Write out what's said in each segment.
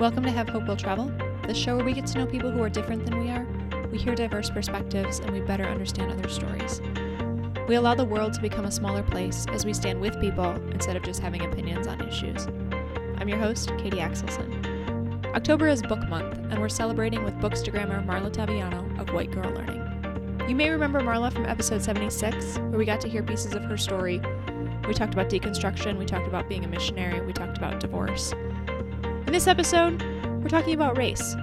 Welcome to Have Hope Will Travel, the show where we get to know people who are different than we are. We hear diverse perspectives and we better understand other stories. We allow the world to become a smaller place as we stand with people instead of just having opinions on issues. I'm your host, Katie Axelson. October is Book Month, and we're celebrating with bookstagrammer Marla Taviano of White Girl Learning. You may remember Marla from episode 76, where we got to hear pieces of her story. We talked about deconstruction, we talked about being a missionary, we talked about divorce. In this episode, we're talking about race.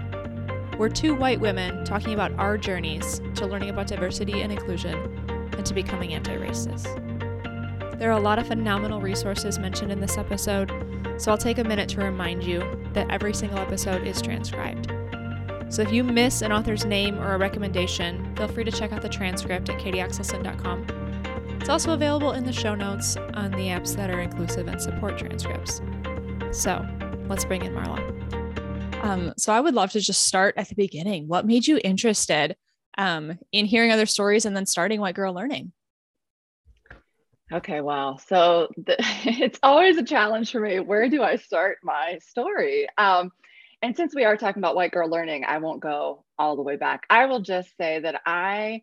We're two white women talking about our journeys to learning about diversity and inclusion and to becoming anti racist. There are a lot of phenomenal resources mentioned in this episode, so I'll take a minute to remind you that every single episode is transcribed. So if you miss an author's name or a recommendation, feel free to check out the transcript at katieaxelson.com. It's also available in the show notes on the apps that are inclusive and support transcripts. So let's bring in Marla. Um, so I would love to just start at the beginning. What made you interested um, in hearing other stories and then starting White Girl Learning? Okay, wow. So the, it's always a challenge for me. Where do I start my story? Um, and since we are talking about white girl learning, I won't go all the way back. I will just say that I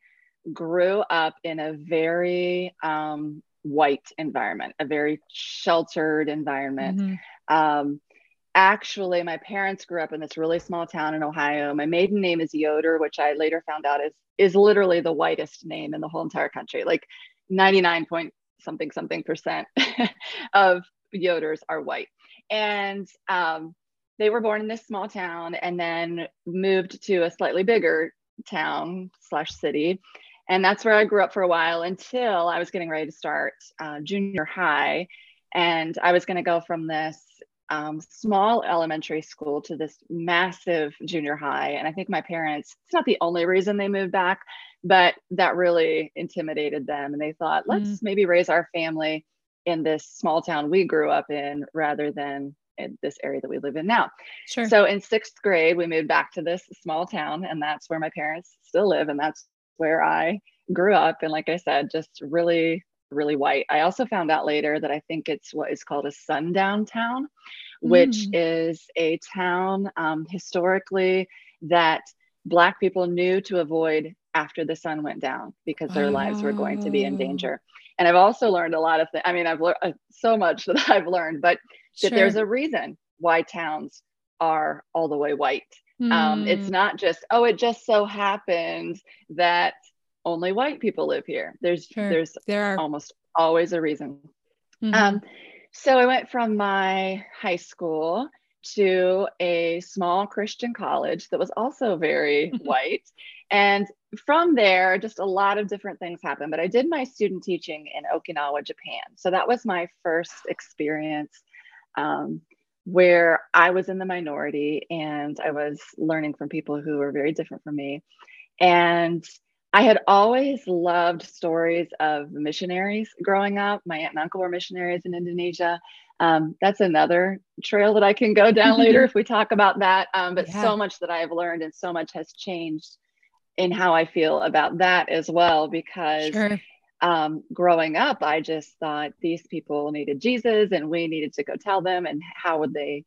grew up in a very um, white environment, a very sheltered environment. Mm-hmm. Um, actually, my parents grew up in this really small town in Ohio. My maiden name is Yoder, which I later found out is is literally the whitest name in the whole entire country. Like 99 point something something percent of Yoders are white. And um, they were born in this small town and then moved to a slightly bigger town slash city and that's where i grew up for a while until i was getting ready to start uh, junior high and i was going to go from this um, small elementary school to this massive junior high and i think my parents it's not the only reason they moved back but that really intimidated them and they thought let's mm. maybe raise our family in this small town we grew up in rather than in this area that we live in now. Sure. So in sixth grade, we moved back to this small town, and that's where my parents still live, and that's where I grew up. And like I said, just really, really white. I also found out later that I think it's what is called a sundown town, which mm. is a town um, historically that Black people knew to avoid after the sun went down because their oh. lives were going to be in oh. danger. And I've also learned a lot of things. I mean, I've learned uh, so much that I've learned, but that there's a reason why towns are all the way white. Mm. Um, it's hmm. not just, oh, it just so happens that only white people live here. There's sure. there's there are almost always a reason. Mm-hmm. Um, so I went from my high school to a small Christian college that was also very white. And from there, just a lot of different things happened. But I did my student teaching in Okinawa, Japan. So that was my first experience um, where I was in the minority and I was learning from people who were very different from me. And I had always loved stories of missionaries growing up. My aunt and uncle were missionaries in Indonesia. Um, that's another trail that I can go down later if we talk about that. Um, but yeah. so much that I have learned and so much has changed in how I feel about that as well, because sure um, growing up, I just thought these people needed Jesus and we needed to go tell them, and how would they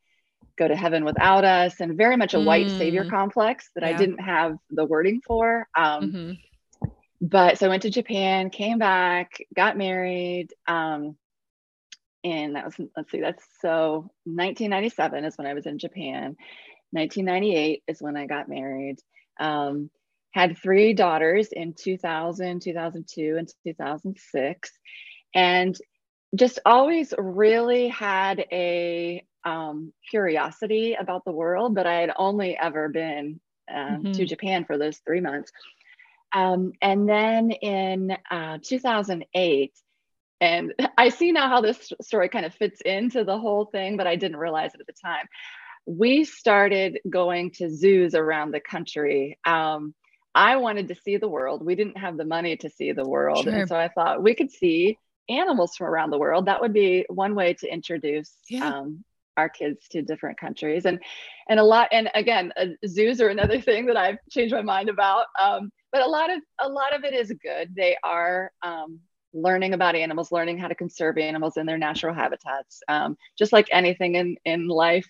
go to heaven without us? And very much a mm. white savior mm. complex that yeah. I didn't have the wording for. Um, mm-hmm. But so I went to Japan, came back, got married. Um, and that was, let's see, that's so 1997 is when I was in Japan. 1998 is when I got married. Um, had three daughters in 2000, 2002, and 2006. And just always really had a um, curiosity about the world, but I had only ever been um, mm-hmm. to Japan for those three months. Um, and then in uh, 2008, and I see now how this story kind of fits into the whole thing, but I didn't realize it at the time. We started going to zoos around the country. Um, I wanted to see the world. We didn't have the money to see the world. Sure. And so I thought we could see animals from around the world. That would be one way to introduce yeah. um, our kids to different countries. And and a lot and again, uh, zoos are another thing that I've changed my mind about. Um, but a lot of a lot of it is good. They are um, learning about animals, learning how to conserve animals in their natural habitats. Um, just like anything in in life,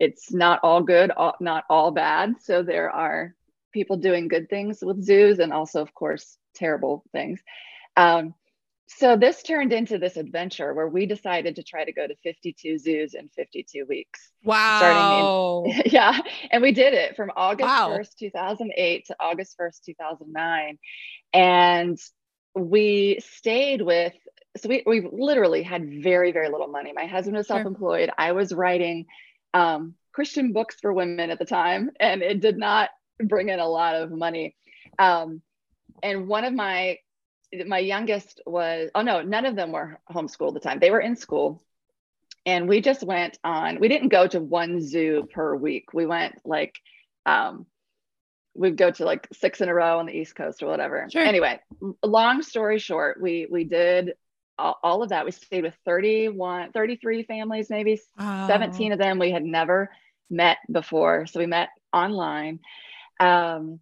it's not all good, all, not all bad. So there are people doing good things with zoos and also, of course, terrible things. Um, so this turned into this adventure where we decided to try to go to 52 zoos in 52 weeks. Wow. In, yeah. And we did it from August wow. 1st, 2008 to August 1st, 2009. And we stayed with, so we, we literally had very, very little money. My husband was self employed. Sure. I was writing um, Christian books for women at the time, and it did not bring in a lot of money. Um, and one of my my youngest was oh no none of them were homeschooled at the time. They were in school. And we just went on we didn't go to one zoo per week. We went like um we'd go to like six in a row on the east coast or whatever. Sure. anyway long story short we we did all, all, of that. We stayed with 31 33 families maybe. Wow. 17 of them we had never met before. So we met online. Um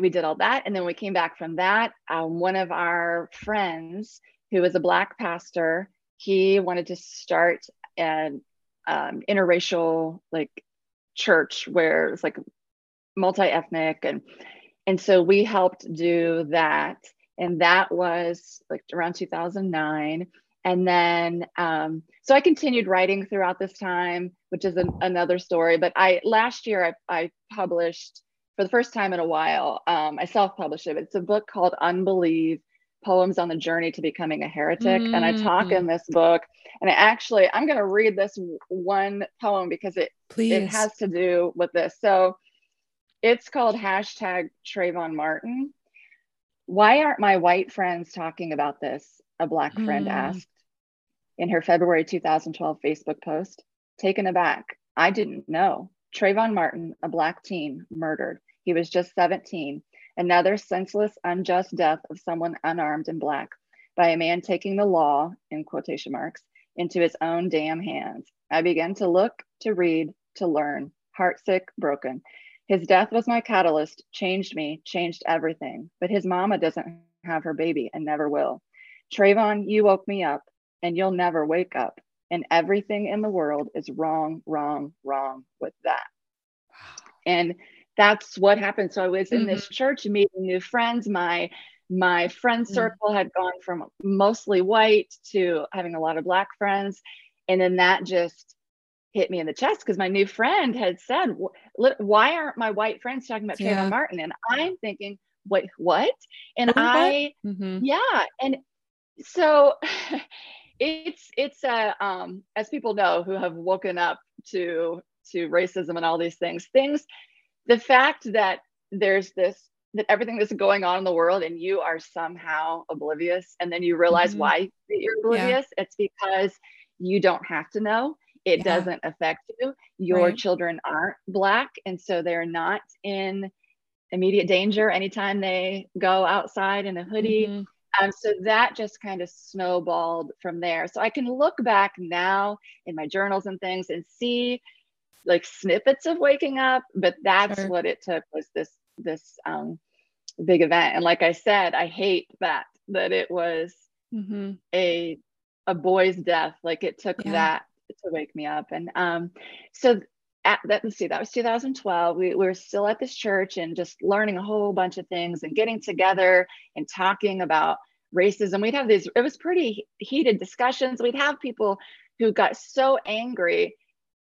we did all that. And then we came back from that. Um, one of our friends who was a Black pastor, he wanted to start an um, interracial like church where it's like multi-ethnic and and so we helped do that and that was like around 2009 and then um, so i continued writing throughout this time which is an, another story but i last year I, I published for the first time in a while. Um, I self-published it. It's a book called Unbelieve: Poems on the Journey to Becoming a Heretic, mm-hmm. and I talk in this book. And I actually, I'm going to read this one poem because it Please. it has to do with this. So it's called hashtag Trayvon Martin. Why aren't my white friends talking about this? A black friend mm. asked in her February 2012 Facebook post. Taken aback, I didn't know. Trayvon Martin, a black teen, murdered. He was just 17. Another senseless, unjust death of someone unarmed and black by a man taking the law, in quotation marks, into his own damn hands. I began to look, to read, to learn, heartsick, broken. His death was my catalyst, changed me, changed everything. But his mama doesn't have her baby and never will. Trayvon, you woke me up, and you'll never wake up. And everything in the world is wrong, wrong, wrong with that. And that's what happened. So I was in mm-hmm. this church meeting new friends. My my friend mm. circle had gone from mostly white to having a lot of black friends. And then that just hit me in the chest because my new friend had said, Why aren't my white friends talking about yeah. Trayvon Martin? And I'm thinking, Wait, what? And I, mm-hmm. yeah. And so it's, it's a, um, as people know who have woken up to, to racism and all these things, things the fact that there's this that everything that's going on in the world and you are somehow oblivious and then you realize mm-hmm. why you're oblivious yeah. it's because you don't have to know it yeah. doesn't affect you your right. children aren't black and so they're not in immediate danger anytime they go outside in a hoodie mm-hmm. Um, so that just kind of snowballed from there. So I can look back now in my journals and things and see like snippets of waking up, but that's sure. what it took was this this um, big event. And like I said, I hate that that it was mm-hmm. a a boy's death. Like it took yeah. that to wake me up. And um, so at that, let's see, that was 2012. We, we were still at this church and just learning a whole bunch of things and getting together and talking about racism. We'd have these, it was pretty heated discussions. We'd have people who got so angry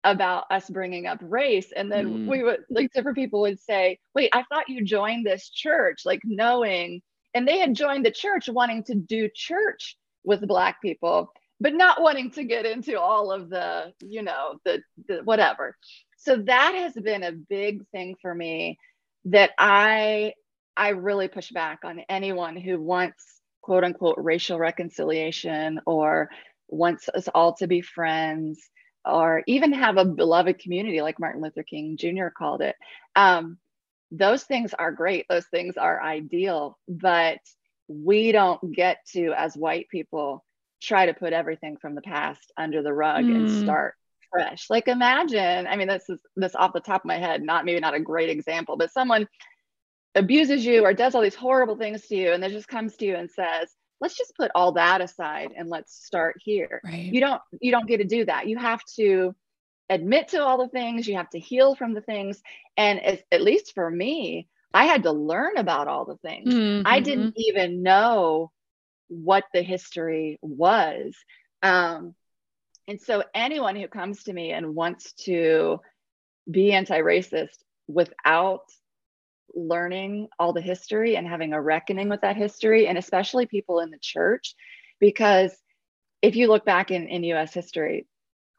about us bringing up race. And then mm. we would like different people would say wait i thought you joined this church like knowing and they had joined the church wanting to do church with black people but not wanting to get into all of the you know the, the whatever. So that has been a big thing for me that i i really push back on anyone who wants quote unquote racial reconciliation or wants us all to be friends or even have a beloved community like Martin Luther King Jr. called it. Um, those things are great. Those things are ideal, but we don't get to, as white people, try to put everything from the past under the rug mm. and hmm. start fresh. Like imagine, I mean, this is this off the top of my head, not maybe not a great example, but someone abuses you or does all these horrible things to you and then just comes to you and says, let's just put all that aside and let's start here right. you don't you don't get to do that you have to admit to all the things, you have to heal from the things. And as, at least for me, I had to learn about all the things. Mm-hmm. I didn't even know what the history was. Um, and so, anyone who comes to me and wants to be anti racist without learning all the history and having a reckoning with that history, and especially people in the church, because if you look back in, in US history,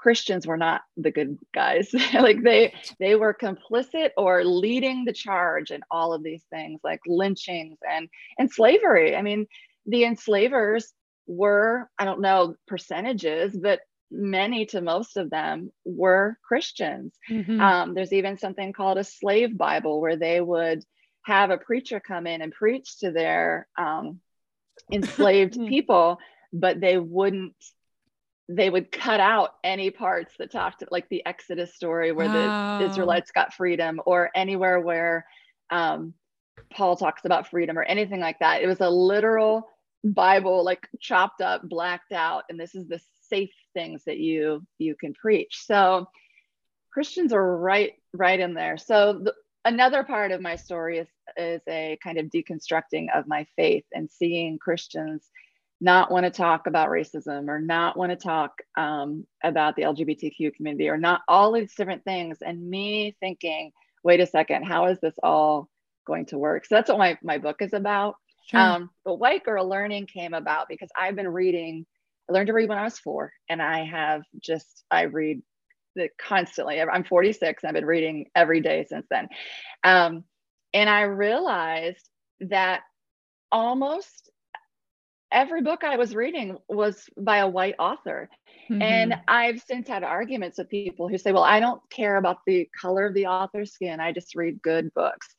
Christians were not the good guys. like they they were complicit or leading the charge in all of these things like lynchings and and slavery. I mean, the enslavers were, I don't know percentages, but many to most of them were Christians. Mm-hmm. Um, there's even something called a slave Bible where they would have a preacher come in and preach to their um, enslaved hmm. people, but they wouldn't they would cut out any parts that talked like the Exodus story where wow. the Israelites got freedom or anywhere where um, Paul talks about freedom or anything like that. It was a literal Bible, like chopped up, blacked out, and this is the safe things that you you can preach. So Christians are right right in there. So the, another part of my story is is a kind of deconstructing of my faith and seeing Christians not want to talk about racism or not want to talk um, about the LGBTQ community or not all these different things. And me thinking, wait a second, how is this all going to work? So that's what my, my book is about. Sure. Um, but White Girl Learning came about because I've been reading, I learned to read when I was four, and I have just, I read constantly. I'm 46, and I've been reading every day since then. Um, and I realized that almost every book I was reading was by a white author. Mm-hmm. And I've since had arguments with people who say, well, I don't care about the color of the author's skin. I just read good books.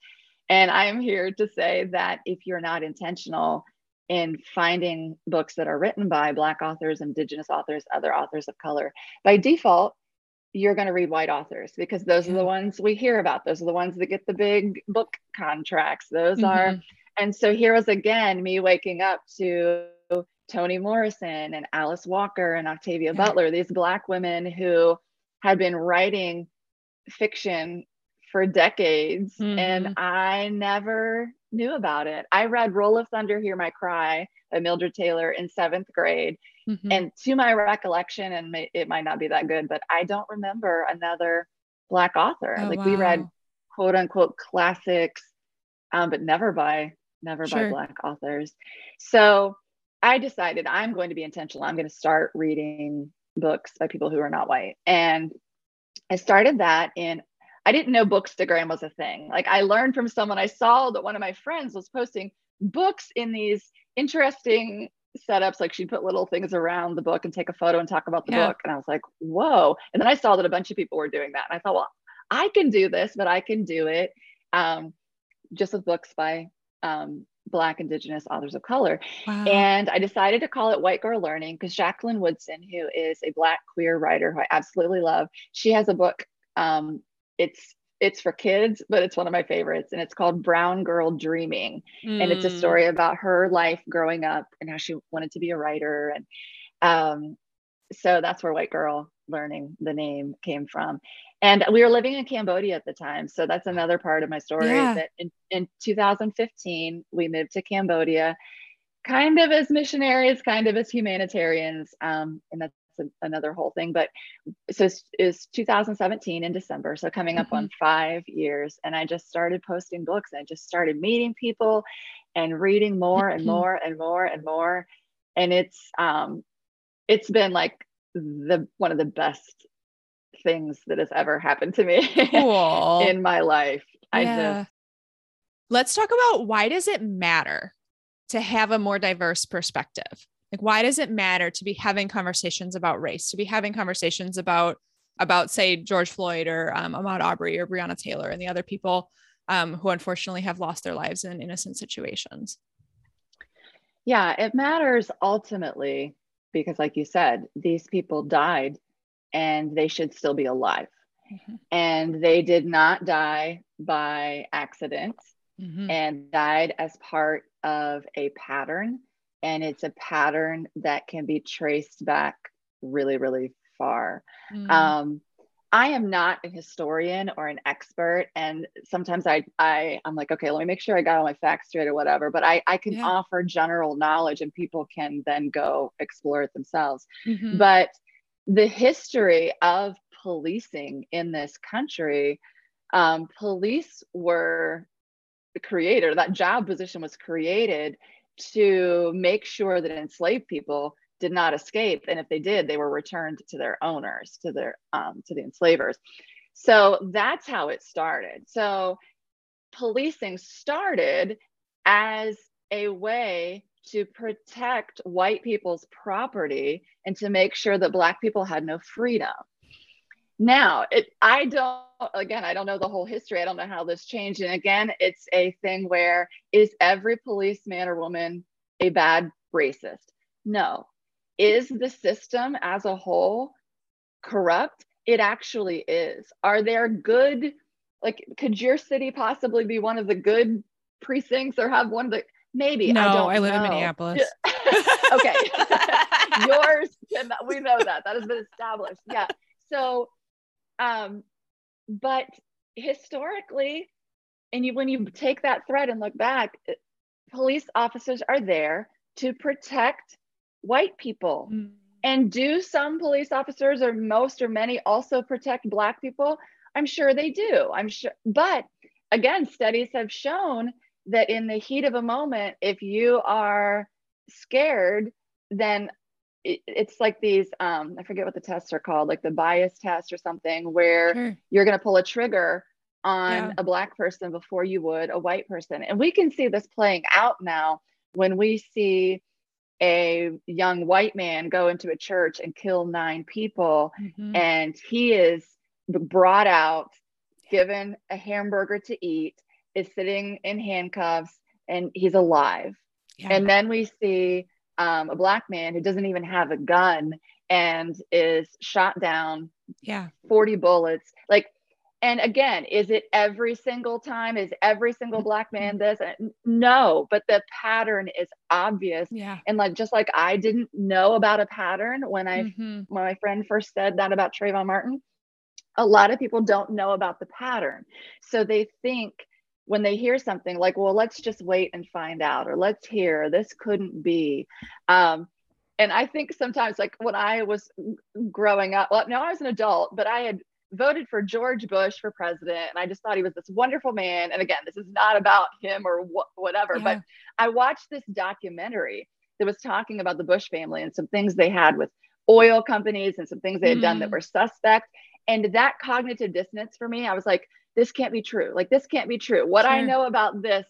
And I am here to say that if you're not intentional in finding books that are written by Black authors, Indigenous authors, other authors of color, by default, you're going to read white authors because those are the ones we hear about. Those are the ones that get the big book contracts. Those mm-hmm. are and so here was again me waking up to Toni Morrison and Alice Walker and Octavia yeah. Butler, these Black women who had been writing fiction for decades. Mm-hmm. And I never knew about it. I read Roll of Thunder, Hear My Cry by Mildred Taylor in seventh grade. Mm-hmm. And to my recollection, and it might not be that good, but I don't remember another Black author. Oh, like wow. we read quote unquote classics, um, but never by never sure. by Black authors. So I decided I'm going to be intentional. I'm going to start reading books by people who are not white. And I started that in, I didn't know Bookstagram was a thing. Like I learned from someone, I saw that one of my friends was posting books in these interesting setups. Like she'd put little things around the book and take a photo and talk about the yeah. book. And I was like, whoa. And then I saw that a bunch of people were doing that. And I thought, well, I can do this, but I can do it um, just with books by um, Black, Indigenous authors of color. Wow. And I decided to call it White Girl Learning because Jacqueline Woodson, who is a Black queer writer who I absolutely love, she has a book. Um, it's it's for kids, but it's one of my favorites, and it's called Brown Girl Dreaming, mm. and it's a hmm. story about her life growing up and how she wanted to be a writer, and um, so that's where White Girl Learning the name came from and we were living in cambodia at the time so that's another part of my story yeah. that in, in 2015 we moved to cambodia kind of as missionaries kind of as humanitarians um, and that's a, another whole thing but so it's, it's 2017 in december so coming up mm-hmm. on five years and i just started posting books and i just started meeting people and reading more and more and more and more and it's um it's been like the one of the best things that has ever happened to me cool. in my life. I just Let's talk about why does it matter to have a more diverse perspective? Like why does it matter to be having conversations about race, to be having conversations about about say George Floyd or um, Ahmaud Arbery or Breonna Taylor and the other people um, who unfortunately have lost their lives in innocent situations? Yeah, it matters ultimately because, like you said, these people died and they should still be alive. Mm-hmm. And they did not die by accident mm-hmm. and died as part of a pattern. And it's a pattern that can be traced back really, really far. Mm-hmm. Um, I am not a historian or an expert. And sometimes I, I I'm like, okay, let me make sure I got all my facts straight or whatever. But I, I can yeah. offer general knowledge and people can then go explore it themselves. Mm-hmm. But the history of policing in this country, um, police were created, that job position was created to make sure that enslaved people did not escape and if they did they were returned to their owners to their um, to the enslavers. So that's how it started. So policing started as a way to protect white people's property and to make sure that black people had no freedom now it i don't again i don't know the whole history i don't know how this changed and again it's a thing where is every policeman or woman a bad racist no is the system as a whole corrupt? It actually is. Are there good, like, could your city possibly be one of the good precincts or have one of the, maybe? No, I, don't I live know. in Minneapolis. okay. Yours, we know that. That has been established. Yeah. So, um, but historically, and you, when you take that thread and look back, police officers are there to protect white people. Mm. And do some police officers or most or many also protect black people? I'm sure they do. I'm sure. But again, studies have shown that in the heat of a moment, if you are scared, then it, it's like these um, I forget what the tests are called, like the bias test or something, where sure. you're going to pull a trigger on yeah. a black person before you would a white person. And we can see this playing out now when we see a young white man go into a church and kill nine people mm-hmm. and he is brought out given a hamburger to eat is sitting in handcuffs and he's alive yeah. and then we see um, a black man who doesn't even have a gun and is shot down yeah. 40 bullets. Like and again is it every single time? Is every single black man this? No but the pattern is obvious. Yeah. And like just like i didn't know about a pattern when i mm-hmm. when my friend first said that about trayvon martin a lot of people don't know about the pattern. So they think when they hear something like well let's just wait and find out or let's hear this couldn't be um, and i think sometimes like when i was growing up well now i was an adult but i had voted for George Bush for president. And I just thought he was this wonderful man. And again, this is not about him or wh- whatever, yeah. but I watched this documentary that was talking about the Bush family and some things they had with oil companies and some things they had mm. done that mm. were suspect. And that cognitive dissonance for me, I was like, this can't be true. Like, this can't be true. What sure. I know about this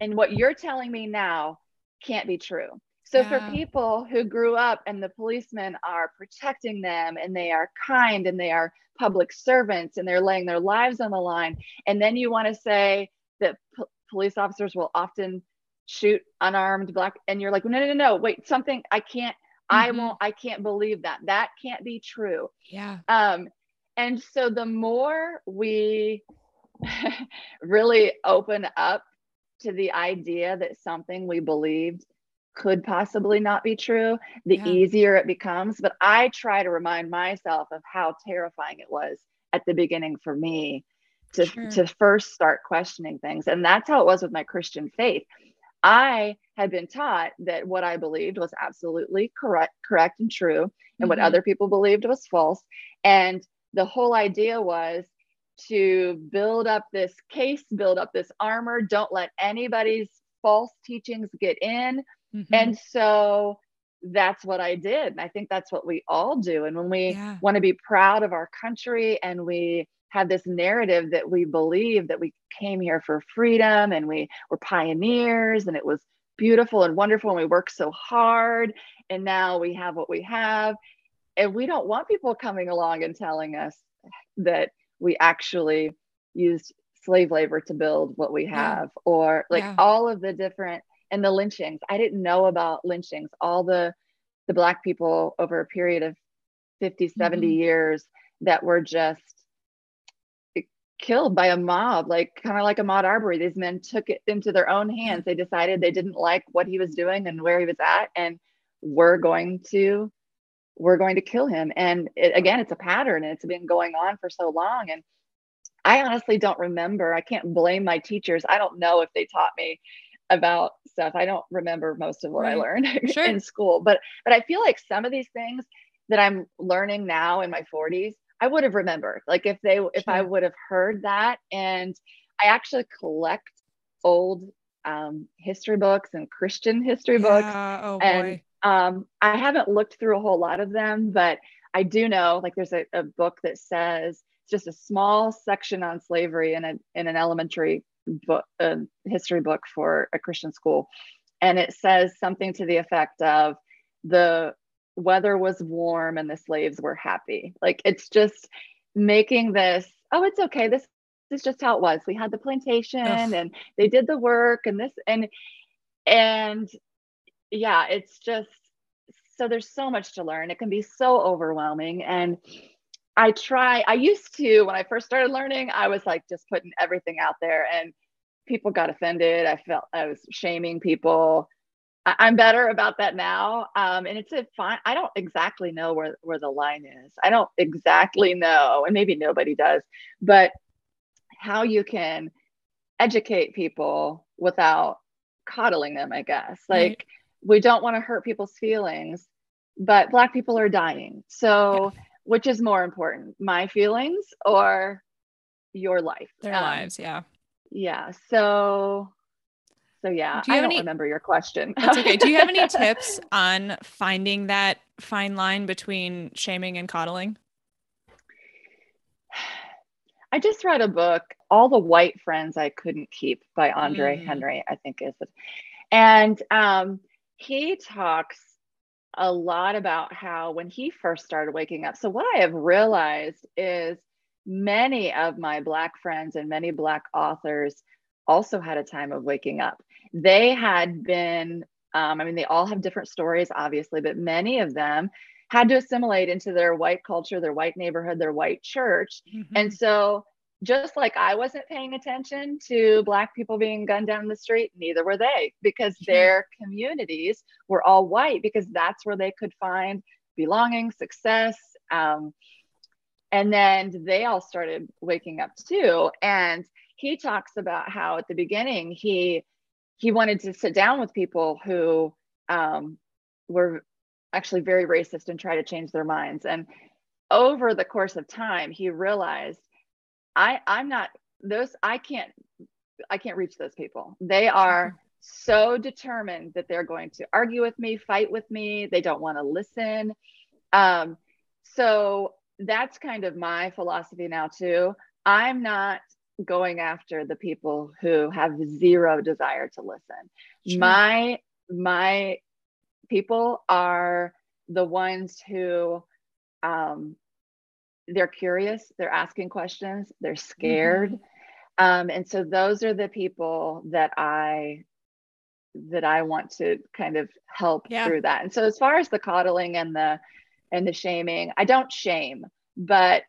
and what you're telling me now can't be true. So yeah. for people who grew up and the policemen are protecting them and they are kind and they are public servants and they're laying their lives on the line, and then you want to say that p- police officers will often shoot unarmed black, and you're like, no, no, no, no, wait, something I can't, mm-hmm. I won't, I can't believe that. That can't be true. Yeah. Um, and so the more we really open up to the idea that something we believed could possibly not be true, the yeah. easier it becomes. But I try to remind myself of how terrifying it was at the beginning for me to, sure. to first start questioning things. And that's how it was with my Christian faith. I had been taught that what I believed was absolutely correct, correct and true, and mm-hmm. what other people believed was false. And the whole idea was to build up this case, build up this armor. Don't let anybody's false teachings get in. Mm-hmm. And so that's what I did. And I think that's what we all do. And when we yeah. want to be proud of our country and we have this narrative that we believe that we came here for freedom and we were pioneers and it was beautiful and wonderful and we worked so hard and now we have what we have. And we don't want people coming along and telling us that we actually used slave labor to build what we have yeah. or like yeah. all of the different and the lynchings. I didn't know about lynchings, all the the black people over a period of 50, 70 mm-hmm. years that were just killed by a mob, like kind of like Ahmaud Arbery. These men took it into their own hands. They decided they didn't like what he was doing and where he was at, and we're going to we're going to kill him. And it, again, it's a pattern and it's been going on for so long. And I honestly don't remember. I can't blame my teachers. I don't know if they taught me about stuff. I don't remember most of what right. I learned sure. in school, but but I feel like some of these things that I'm learning now in my 40s, I would have remembered. Like if they if sure. I would have heard that and I actually collect old um, history books and Christian history yeah. books. Oh, and um, I haven't looked through a whole lot of them, but I do know like there's a, a book that says it's just a small section on slavery in, a, in an elementary book, a history book for a Christian school. And it says something to the effect of the weather was warm and the slaves were happy. Like it's just making this, oh, it's okay. This is just how it was. We had the plantation Ugh. and they did the work and this and and yeah, it's just so there's so much to learn. It can be so overwhelming. And I try, I used to, when I first started learning, I was like just putting everything out there and people got offended. I felt I was shaming people. I, am better about that now. Um, and it's a fine, I don't exactly know where, where the line is. I don't exactly know, and maybe nobody does, but how you can educate people without coddling them, I guess. Like, right we don't want to hurt people's feelings, but Black people are dying. So, yeah. which is more important, my feelings or your life? Their um, lives, yeah. Yeah. So, so yeah, do I don't any, remember your question. That's okay. Do you have any tips on finding that fine line between shaming and coddling? I just read a book, All the White Friends I Couldn't Keep by Andre mm. Henry, I think is it. And um, he talks a lot about how when he first started waking up. So, what I have realized is many of my Black friends and many Black authors also had a time of waking up. They had been, um, I mean, they all have different stories, obviously, but many of them had to assimilate into their white culture, their white neighborhood, their white church. Mm-hmm. And so just like I wasn't paying attention to Black people being gunned down the street, neither were they, because their communities were all white, because that's where they could find belonging, success. Um, and then they all started waking up too. And he talks about how at the beginning he he wanted to sit down with people who um, were actually very racist and try to change their minds. And over the course of time, he realized I I'm not those I can't I can't reach those people. They are so determined that they're going to argue with me, fight with me. They don't want to listen. Um, so that's kind of my philosophy now too. I'm not going after the people who have zero desire to listen. Sure. My my people are the ones who um, they're curious, they're asking questions, they're scared. Mm-hmm. Um, and so those are the people that I that I want to kind of help yeah. through that. And so as far as the coddling and the and the shaming, I don't shame, but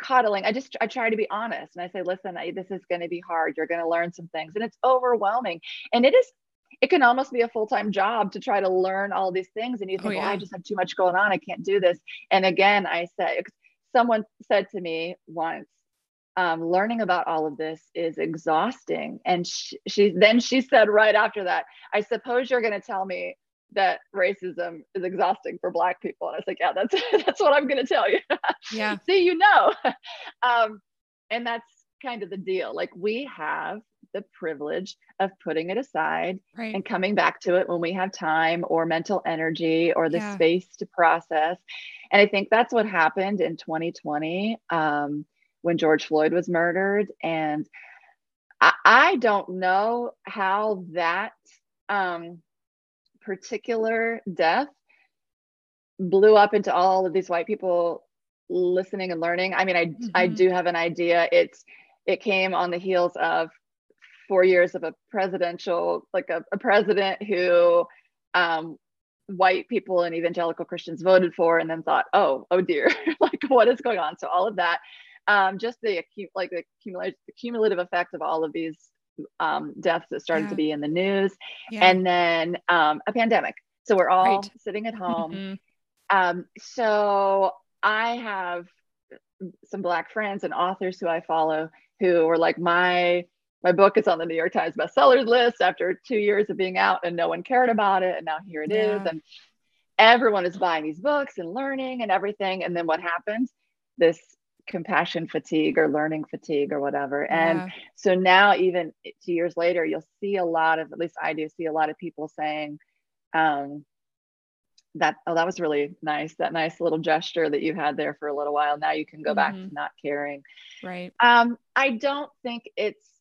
coddling, I just I try to be honest and I say, listen, I, this is going to be hard. You're going to learn some things, and it's overwhelming. And it is it can almost be a full-time job to try to learn all these things and you think oh, yeah. oh, i just have too much going on i can't do this and again i say someone said to me once, um, learning about all of this is exhausting. And she, she then she said right after that, I suppose you're going to tell me that racism is exhausting for black people. And I was like, yeah, that's that's what I'm going to tell you. Yeah. See, you know. um, and that's kind of the deal. Like we have the privilege of putting it aside right. and coming back to it when we have time or mental energy or the yeah. space to process. And I think that's what happened in 2020 um, when George Floyd was murdered. And I, I don't know how that um, particular death blew up into all of these white people listening and learning. I mean, I mm-hmm. I do have an idea. It's it came on the heels of four years of a presidential, like a, a president who um, white people and evangelical Christians voted for, and then thought, oh, oh dear, like what is going on? So all of that, um, just the like the cumulative, the cumulative effect of all of these um, deaths that started yeah. to be in the news, yeah. and then um, a pandemic. So we're all right. sitting at home. Mm-hmm. Um, so I have some black friends and authors who I follow who are like my my book is on the New York Times bestsellers list after two years of being out and no one cared about it and now here it yeah. is and everyone is buying these books and learning and everything and then what happens this compassion fatigue or learning fatigue or whatever yeah. and so now even two years later you'll see a lot of at least I do see a lot of people saying um, that oh that was really nice that nice little gesture that you had there for a little while now you can go mm-hmm. back to not caring right um i don't think it's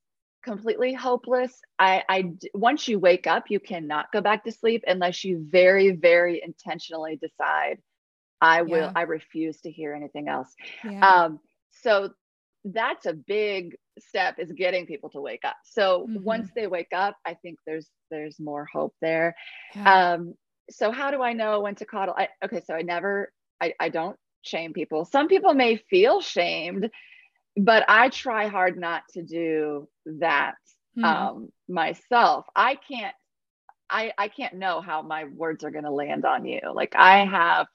completely hopeless I, I once you wake up you cannot go back to sleep unless you very very intentionally decide i will yeah. i refuse to hear anything else yeah. um so that's a big step is getting people to wake up so mm-hmm. once they wake up i think there's there's more hope there yeah. um so how do I know when to coddle? I, okay, so I never, I, I don't shame people. Some people may feel shamed, but I try hard not to do that mm-hmm. um, myself. I can't, I, I can't know how my words are going to land on you. Like I have,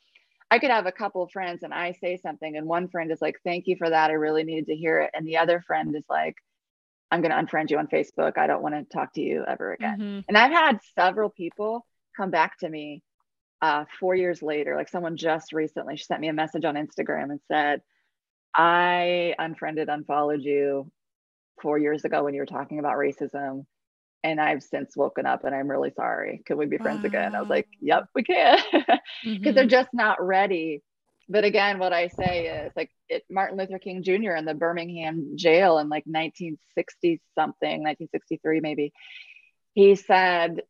I could have a couple of friends and I say something, and one friend is like, "Thank you for that. I really needed to hear it," and the other friend is like, "I'm going to unfriend you on Facebook. I don't want to talk to you ever again." Mm-hmm. And I've had several people come back to me uh, four years later. Like someone just recently, she sent me a message on Instagram and said, I unfriended, unfollowed you four years ago when you were talking about racism. And I've since woken up and I'm really sorry. Can we be friends wow. again? I was like, yep, we can. Because mm-hmm. they're just not ready. But again, what I say is like it, Martin Luther King Jr. in the Birmingham jail in like 1960 something, 1963 maybe. He said,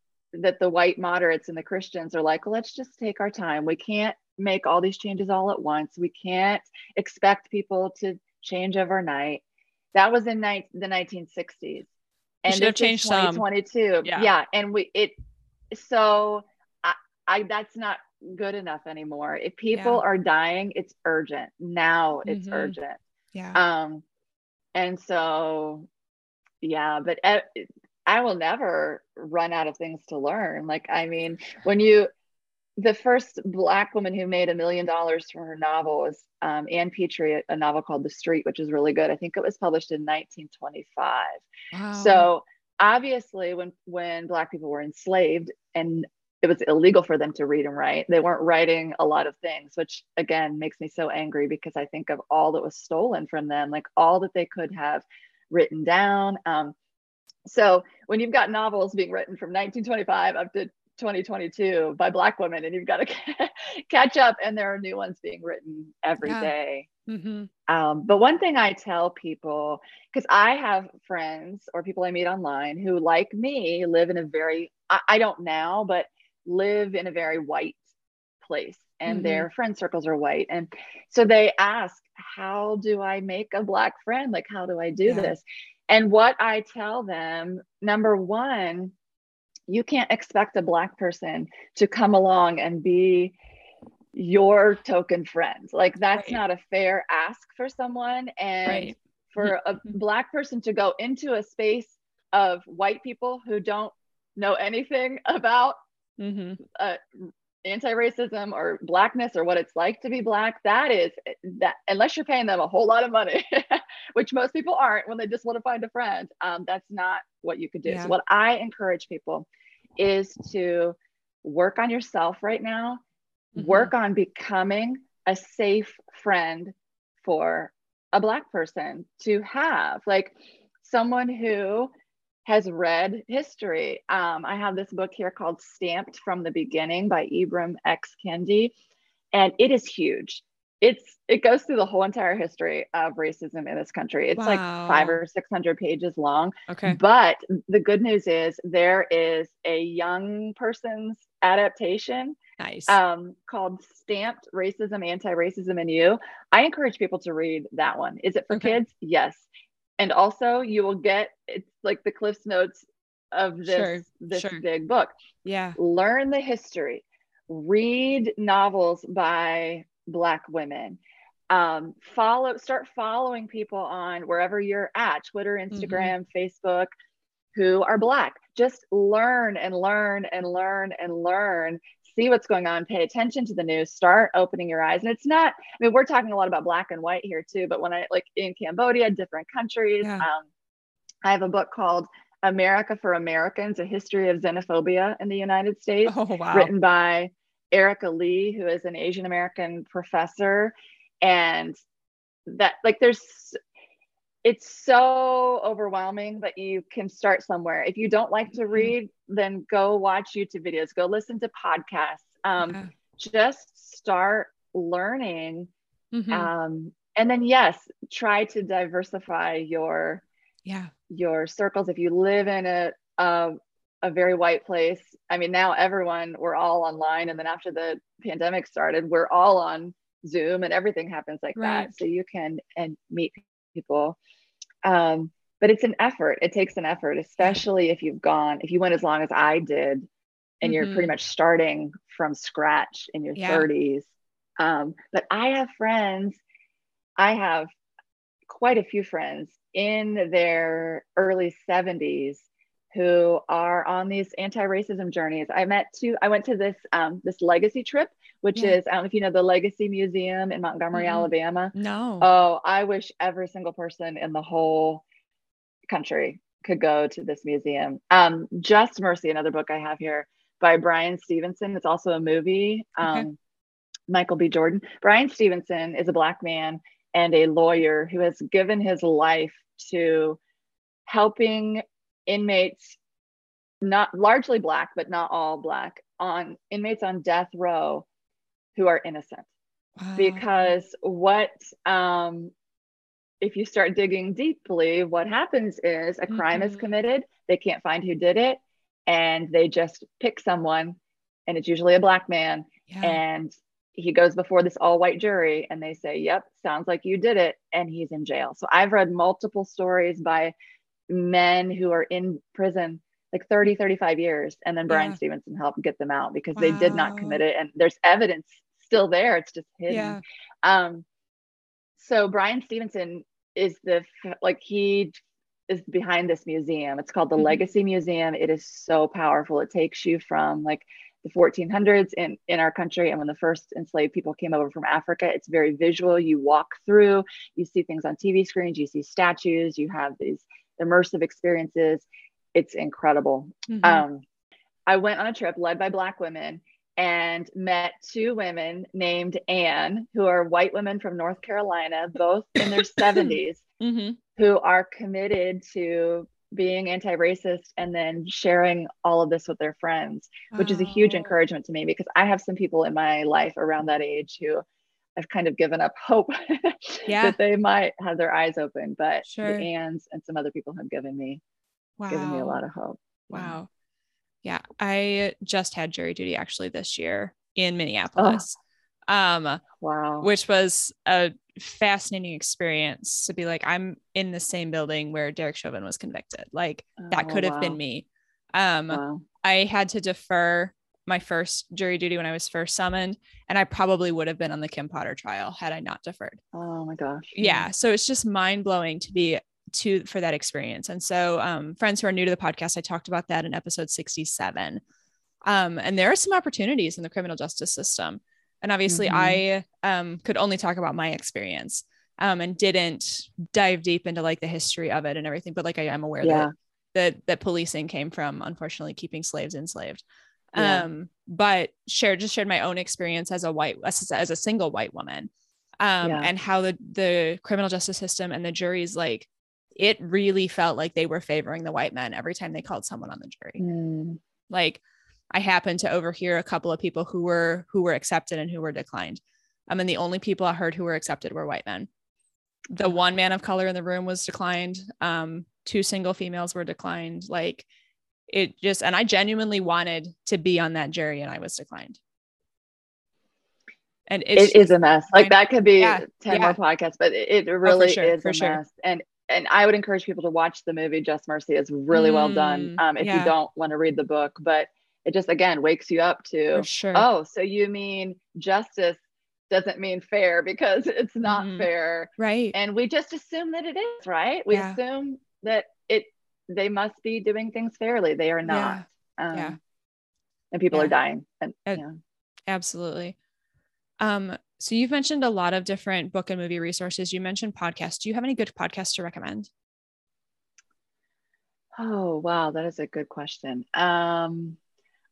that the white moderates and the Christians are like, let's just take our time. We can't make all these changes all at once. We can't expect people to change overnight. That was in ni- the 1960s. And should have changed 2022. Some. Yeah. yeah. And we, it, so I, I, that's not good enough anymore. If people yeah. are dying, it's urgent. Now it's mm-hmm. urgent. Yeah. Um, and so, yeah, but I will never run out of things to learn. Like, I mean, when you, the first Black woman who made a million dollars from her novel was um, Ann Petry, a novel called The Street, which is really good. I think it was published in 1925. Wow. So obviously, when when Black people were enslaved and it was illegal for them to read and write, they weren't writing a lot of things, which again makes me so angry because I think of all that was stolen from them, like all that they could have written down. Um, so when you've got novels being written from 1925 up to 2022 by black women and you've got to catch up and there are new ones being written every yeah. day. Mm-hmm. Um, but one thing i tell people because i have friends or people i meet online who like me live in a very I, I don't now but live in a very white place and mm-hmm. their friend circles are white and so they ask how do i make a black friend like how do i do yeah. this and what I tell them, number one, you can't expect a Black person to come along and be your token friend. Like, that's right. not a fair ask for someone. And right. for a Black person to go into a space of white people who don't know anything about mm-hmm. uh, anti-racism or blackness or what it's like to be black that is that unless you're paying them a whole lot of money which most people aren't when they just want to find a friend um, that's not what you could do yeah. so what i encourage people is to work on yourself right now mm-hmm. work on becoming a safe friend for a black person to have like someone who has read history. Um, I have this book here called Stamped from the Beginning by Ibram X. Kendi, and it is huge. It's it goes through the whole entire history of racism in this country. It's wow. like five or six hundred pages long. Okay. But the good news is there is a young person's adaptation nice um, called stamped racism anti-racism in you i encourage people to read that one is it for okay. kids yes and also you will get it's like the cliffs notes of this sure, this sure. big book yeah learn the history read novels by black women um, follow start following people on wherever you're at twitter mm-hmm. instagram mm-hmm. facebook who are black just learn and learn and learn and learn see what's going on, pay attention to the news, start opening your eyes. And it's not, I mean, we're talking a lot about black and white here too, but when I like in Cambodia, different countries, Yeah. um, I have a book called America for Americans, a history of xenophobia in the United States Oh wow. written by Erika Lee, who is an Asian American professor. And that, like, there's, it's so overwhelming, but you can start somewhere. If you don't like to Mhm. read, then go watch YouTube videos, go listen to podcasts. Um. Just start learning. Mhm. Um, and then, yes, try to diversify your yeah. your circles if you live in a, a a very white place i mean now everyone we're all online and then after the pandemic started we're all on zoom and everything happens like Right. that so you can and meet people um but it's an effort it takes an effort especially if you've gone if you went as long as i did and you're pretty much starting from scratch in your Mm-hmm. Yeah. 30s um but i have friends i have quite a few friends in their early 70s who are on these anti-racism journeys. I met two, I went to this um, this legacy trip, which Yeah. is, I don't know if you know the Legacy Museum in Montgomery, Mhm. Alabama. No. Oh, I wish every single person in the whole country could go to this museum. Um, Just Mercy, another book I have here by Bryan Stevenson. It's also a movie. Okay. Um, Michael B. Jordan. Bryan Stevenson is a black man and a lawyer who has given his life to helping inmates, not largely black, but not all black, on inmates on death row who are innocent Wow. because what um, if you start digging deeply what happens is a crime is Mhm. committed they can't find who did it and they just pick someone and it's usually a black man yeah. and he goes before this all white jury and they say yep sounds like you did it and he's in jail so i've read multiple stories by men who are in prison like 30 35 years and then bryan Yeah. stevenson helped get them out because they did not commit it and there's evidence still there. It's just hidden. Yeah. um so bryan stevenson is the like he is behind this museum. It's called the Mhm. legacy museum. It is so powerful. It takes you from like the 1400s in in our country and when the first enslaved people came over from africa it's very visual. You walk through you see things on tv screens you see statues you have these immersive experiences it's incredible Mhm. um, I went on a trip led by Black women and met two women named Anne, who are white women from North Carolina, both in their 70s, Mhm. who are committed to being anti racist and then sharing all of this with their friends, which is a huge encouragement to me because I have some people in my life around that age who I've kind of given up hope Yeah. that they might have their eyes open. But Sure. the Anns and some other people have given me Wow. given me a lot of hope. Wow. Yeah. I just had jury duty actually this year in Minneapolis. Um, Wow. which was a fascinating experience to be like, I'm in the same building where Derek Chauvin was convicted. Like that Oh, could have been me. Um, Wow. I had to defer my first jury duty when I was first summoned, and I probably would have been on the Kim Potter trial had I not deferred. Oh my gosh. Yeah. So it's just mind blowing to be to for that experience. And so, um, friends who are new to the podcast, I talked about that in episode 67. Um, and there are some opportunities in the criminal justice system. And obviously, Mhm. I um, could only talk about my experience um, and didn't dive deep into like the history of it and everything. But like, I am aware Yeah. that that that policing came from unfortunately keeping slaves enslaved. Yeah. Um, but shared just shared my own experience as a white as, as a single white woman, um, Yeah. and how the the criminal justice system and the juries like it really felt like they were favoring the white men every time they called someone on the jury. Mm, Like I happened to overhear a couple of people who were who were accepted and who were declined. Um, and the only people I heard who were accepted were white men. The one man of color in the room was declined. Um, two single females were declined. Like it just, and I genuinely wanted to be on that jury, and I was declined. And it's it is a mess. Like that could be yeah, 10 yeah. more podcasts, but it, it really sure, is a sure. mess. And and I would encourage people to watch the movie Just Mercy. It's really well done. Mm, Um, if yeah. you don't want to read the book, but it just again wakes you up to sure. oh, so you mean justice doesn't mean fair because it's not Mhm. fair. right. And we just assume that it is, right? We assume that it they must be doing things fairly. They are not. Um, Yeah. And people Yeah. are dying. And And- yeah. Absolutely. Um, so you've mentioned a lot of different book and movie resources. You mentioned podcasts. Do you have any good podcasts to recommend? Oh, wow. That is a good question. Um,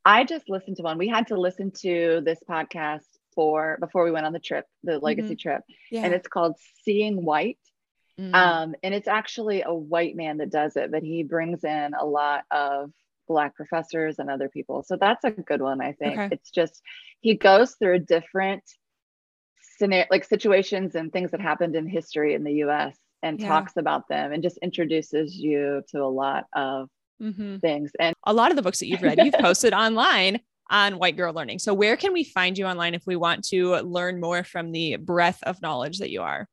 I just listened to one. We had to listen to this podcast for before we went on the trip, the legacy mm-hmm. trip. Yeah. And it's called Seeing White. Mm-hmm. Um, and it's actually a white man that does it, but he brings in a lot of black professors and other people. So that's a good one, I think. Okay. It's just he goes through different scenario like situations and things that happened in history in the US and yeah. talks about them and just introduces you to a lot of mm-hmm. things. And a lot of the books that you've read, you've posted online on White Girl Learning. So where can we find you online if we want to learn more from the breadth of knowledge that you are?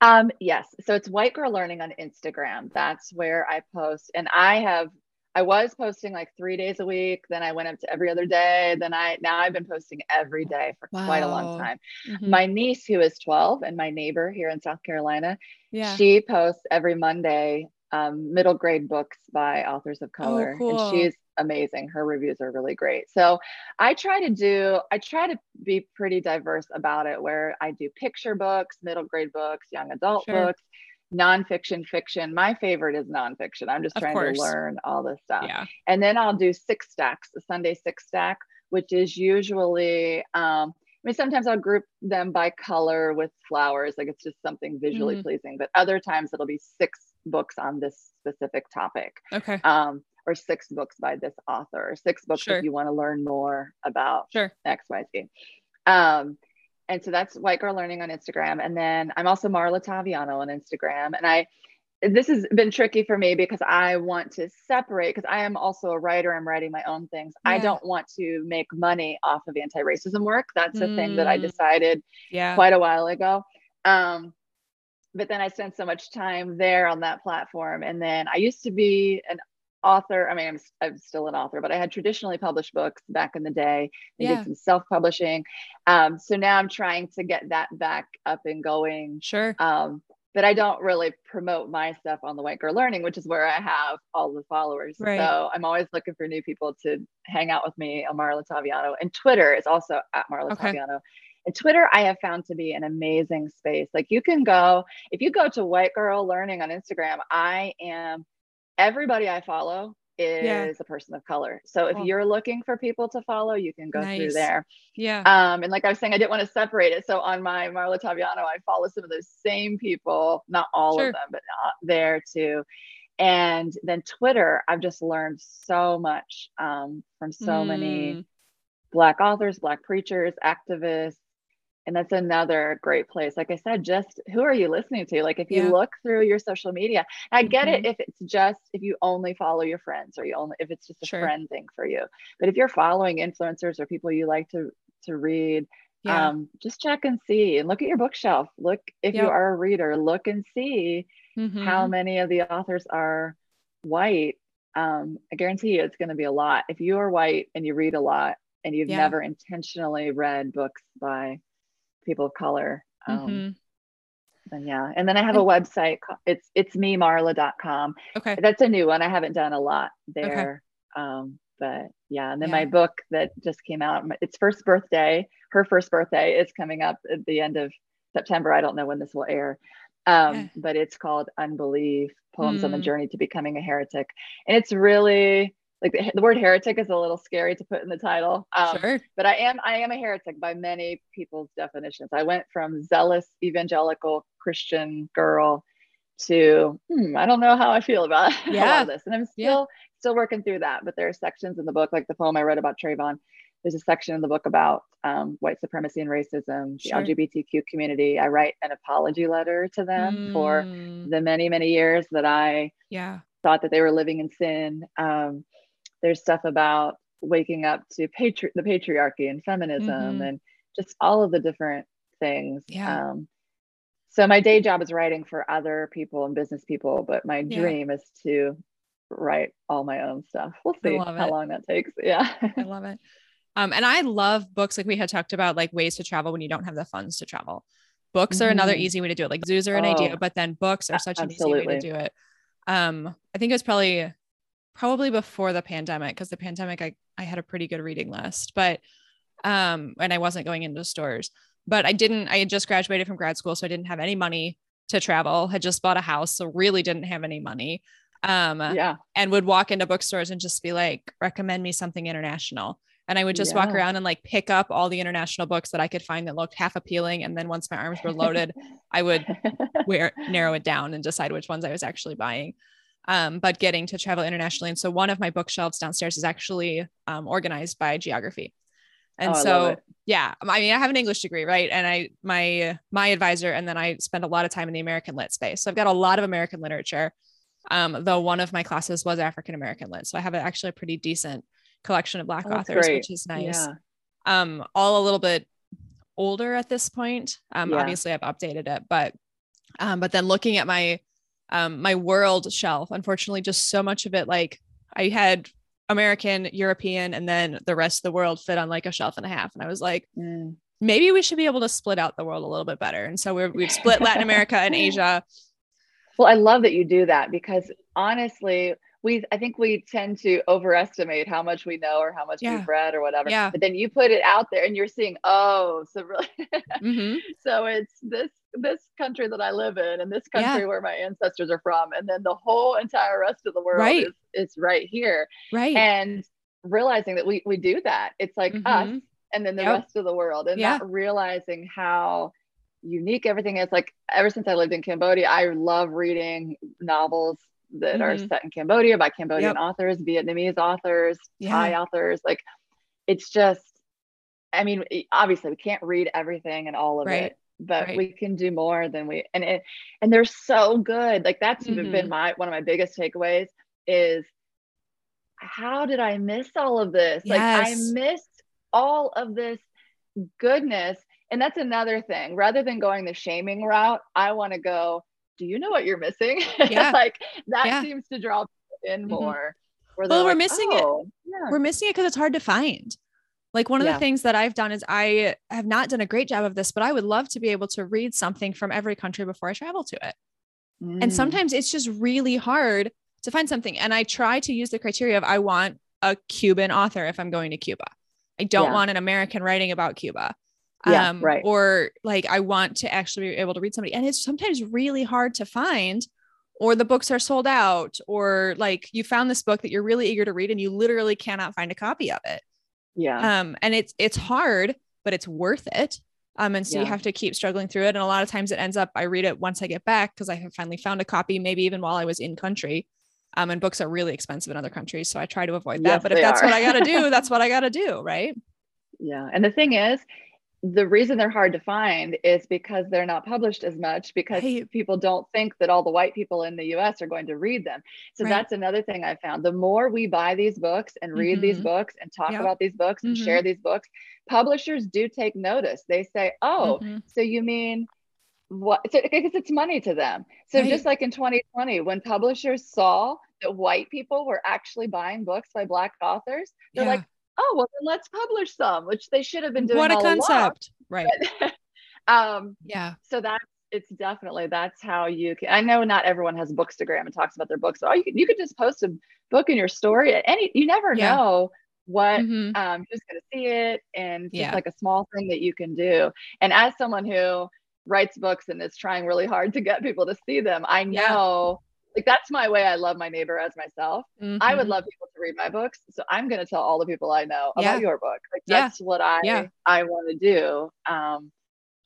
Um, yes. So it's White Girl Learning on Instagram. That's where I post. And I have I was posting like three days a week. Then I went up to every other day. Then I now I've been posting every day for wow. quite a long time. Mm-hmm. My niece, who is 12 and my neighbor here in South Carolina, yeah. she posts every Monday um, middle grade books by authors of oh, color. Oh, cool. And she's amazing. Her reviews are really great. So I try to do, I try to be pretty diverse about it where I do picture books, middle grade books, young adult sure. books nonfiction, fiction. My favorite is nonfiction. I'm just trying to learn all this stuff. Yeah. And then I'll do six stacks, the Sunday six stack, which is usually, um, mean, sometimes I'll group them by color with flowers, like it's just something visually mm-hmm. pleasing. But other times it'll be six books on this specific topic. Okay. Um, or six books by this author, or six books sure. if you want to learn more about sure. X, Y, Z. Um, and so that's White Girl Learning on Instagram. And then I'm also Marla Taviano on Instagram. And I, this has been tricky for me because I want to separate because I am also a writer. I'm writing my own things. Yeah. I don't want to make money off of anti-racism work. That's a mm. thing that I mm. decided yeah. quite a while ago. Um, but then I spent so much time there on that platform. And then I used to be an author. I mean, I'm, I'm still an author, but I had traditionally published books back in the day. I yeah. did some self publishing. Um, so now I'm trying to get that back up and going. Sure. Um, but I don't really promote my stuff on the White Girl Learning, which is where I have all the followers. Right. So I'm always looking for new people to hang out with me on Marla Taviano. And Twitter is also at Marla okay. Taviano. And Twitter, I have found to be an amazing space. Like you can go, if you go to White Girl Learning on Instagram, I am everybody I follow is yeah. a person of color. So if oh. you're looking for people to follow, you can go nice. through there. Yeah. Um, and like I was saying, I didn't want to separate it. So on my Marla Taviano, I follow some of those same people, not all sure. of them, but not there too. And then Twitter, I've just learned so much um, from so mm. many Black authors, Black preachers, activists, and that's another great place like i said just who are you listening to like if you yeah. look through your social media i get mm-hmm. it if it's just if you only follow your friends or you only if it's just a sure. friend thing for you but if you're following influencers or people you like to to read yeah. um, just check and see and look at your bookshelf look if yep. you are a reader look and see mm-hmm. how many of the authors are white um, i guarantee you it's going to be a lot if you are white and you read a lot and you've yeah. never intentionally read books by people of color. Um, mm-hmm. And yeah, and then I have a website. It's it's me marla.com. Okay, that's a new one. I haven't done a lot there. Okay. Um, but yeah, and then yeah. my book that just came out. Its first birthday, her first birthday, is coming up at the end of September. I don't know when this will air. Um, yeah. but it's called Unbelieve Poems mm. on the mm. Journey to Becoming a Heretic. And it's really like the, the, word heretic is a little scary to put in the title. Um, sure. But I am I am a heretic by many people's definitions. I went from zealous evangelical Christian girl to hmm, I don't know how I feel about yeah. of this, and I'm still yeah. still working through that. But there are sections in the book, like the poem I read about Trayvon. There's a section in the book about um, white supremacy and racism, sure. the LGBTQ community. I write an apology letter to them mm. for the many many years that I yeah thought that they were living in sin. Um, there's stuff about waking up to patri- the patriarchy and feminism mm-hmm. and just all of the different things. Yeah. Um, so my day job is writing for other people and business people, but my yeah. dream is to write all my own stuff. We'll see how long that takes. Yeah. I love it. Um, and I love books like we had talked about, like ways to travel when you don't have the funds to travel. Books mm-hmm. are another mm-hmm. easy way to do it. Like zoos are an oh, idea, but then books are such absolutely. an easy way to do it. Um, I think it was probably probably before the pandemic because the pandemic I, I had a pretty good reading list but Um, and I wasn't going into stores, but I didn't, I had just graduated from grad school. So I didn't have any money to travel, had just bought a house. So really didn't have any money. Um, Yeah. and would walk into bookstores and just be like, recommend me something international. And I would just walk around and like pick up all the international books that I could find that looked half appealing. And then once my arms were loaded, I would where narrow it down and decide which ones I was actually buying. Um, but getting to travel internationally. And so one of my bookshelves downstairs is actually um, organized by geography. And Oh, so it. yeah, I mean, I have an English degree, right? And I my my advisor, and then I spend a lot of time in the American lit space. So I've got a lot of American literature. Um, though one of my classes was African American lit. So I have actually a pretty decent collection of black Oh, authors, great. which is nice Yeah. um all a little bit older at this point um Yeah. obviously i've updated it but um but then looking at my um my world shelf unfortunately just so much of it like i had american european and then the rest of the world fit on like a shelf and a half. And i was like Mm. maybe we should be able to split out the world a little bit better. And so we're, we've split latin america and asia. Well, I love that you do that because honestly, we I think we tend to overestimate how much we know or how much Yeah. we've read or whatever. Yeah. But then you put it out there and you're seeing, oh, so really mm-hmm. so it's this this country that I live in and this Yeah. country where my ancestors are from. And then the whole entire rest of the world Right. is, is right here. right And realizing that we we do that. It's like us Mhm. and then the Yep. rest of the world and Yeah. not realizing how unique everything is like ever since i lived in cambodia i love reading novels that are Mhm. set in cambodia by cambodian Yep. authors vietnamese authors thai authors like it's just i mean obviously we can't read everything and all of Right. it but Right. we can do more than we and it and they're so good like that's even Mhm. been my one of my biggest takeaways is how did i miss all of this like i missed all of this goodness and that's another thing rather than going the shaming route i want to go do you know what you're missing Yeah. like that Yeah. seems to draw people in Mhm. more where Well, they're we're like, missing it. "Oh, yeah we're missing it because it's hard to find. Like one of Yeah. the things that I've done is I have not done a great job of this, but I would love to be able to read something from every country before I travel to it. And Mm. sometimes it's just really hard to find something. And I try to use the criteria of I want a Cuban author if I'm going to Cuba. I don't Yeah. want an American writing about Cuba. Yeah, right. Or like I want to actually be able to read somebody. And it's sometimes really hard to find, or the books are sold out, or like you found this book that you're really eager to read and you literally cannot find a copy of it. yeah Um, and it's it's hard, but it's worth it. Um, and so you have to keep struggling through it. And a lot of times it ends up I read it once I get back because I have finally found a copy, maybe even while I was in country. Um, and books are really expensive in other countries, so I try to avoid that. Yes, but if that's are. what I got to do, that's what I got to do, right? Yeah. And the thing is, the reason they're hard to find is because they're not published as much because Right. people don't think that all the white people in the US are going to read them. So Right. that's another thing I found. The more we buy these books and read these Mhm. books and talk Yep. about these books and Mhm. share these books, publishers do take notice. They say, oh, Mhm. so you mean what? So, because it's money to them. So Right. just like in 2020, when publishers saw that white people were actually buying books by Black authors, they're Yeah. like, oh, well, then let's publish some, which they should have been doing what a all along. concept, right? um, Yeah, so that's it's definitely that's how you can. I know not everyone has Bookstagram and talks about their books. Oh, you could you could just post a book in your story. Any you never Yeah. know what Mhm. um who's going to see it, and just Yeah. like a small thing that you can do. And as someone who writes books and is trying really hard to get people to see them, I know. Like that's my way. I love my neighbor as myself. I would Mhm. love people to read my books, so I'm going to tell all the people I know Yeah. about your book. Like Yeah. that's what I Yeah. I want to do. Um,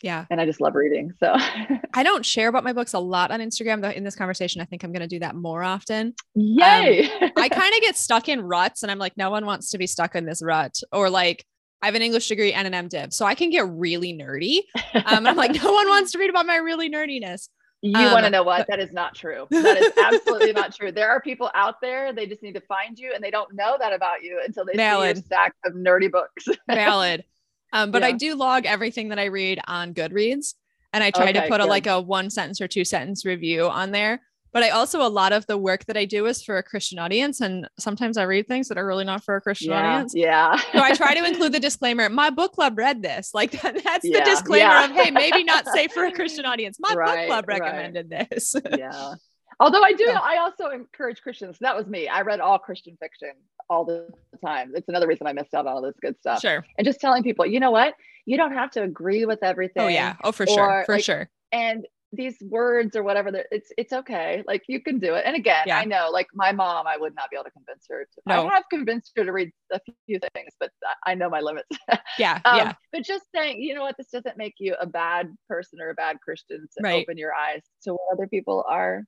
yeah. and I just love reading. So I don't share about my books a lot on Instagram. Though in this conversation, I think I'm going to do that more often. yay! I kind of get stuck in ruts and I'm like, no one wants to be stuck in this rut. Or like, I have an English degree and an MDiv. So I can get really nerdy. Um, and I'm like, no one wants to read about my really nerdiness. You um, want to know what? That is not true. That is absolutely not true. There are people out there. They just need to find you, and they don't know that about you until they see Valid. your stack of nerdy books. Valid. Um, but I do log everything that I read on Goodreads. And I try to Okay, put a good. like a one sentence or two sentence review on there. But I also a lot of the work that I do is for a Christian audience. And sometimes I read things that are really not for a Christian yeah, audience. yeah. So I try to include the disclaimer. My book club read this. Like that, that's the disclaimer yeah. of hey, maybe not safe for a Christian audience. My book Right, club right. recommended this. yeah. Although I do, Yeah. I also encourage Christians. That was me. I read all Christian fiction all the time. It's another reason I missed out on all this good stuff. Sure. And just telling people, you know what? You don't have to agree with everything. Oh yeah. Oh for sure. For like, sure. And these words or whatever, it's it's okay. Like you can do it. And again, Yeah. I know, like my mom, I would not be able to convince her. To, No. I have convinced her to read a few things, but I- know my limits. Yeah. Um, yeah. But just saying, you know what, this doesn't make you a bad person or a bad Christian to Right. open your eyes to what other people are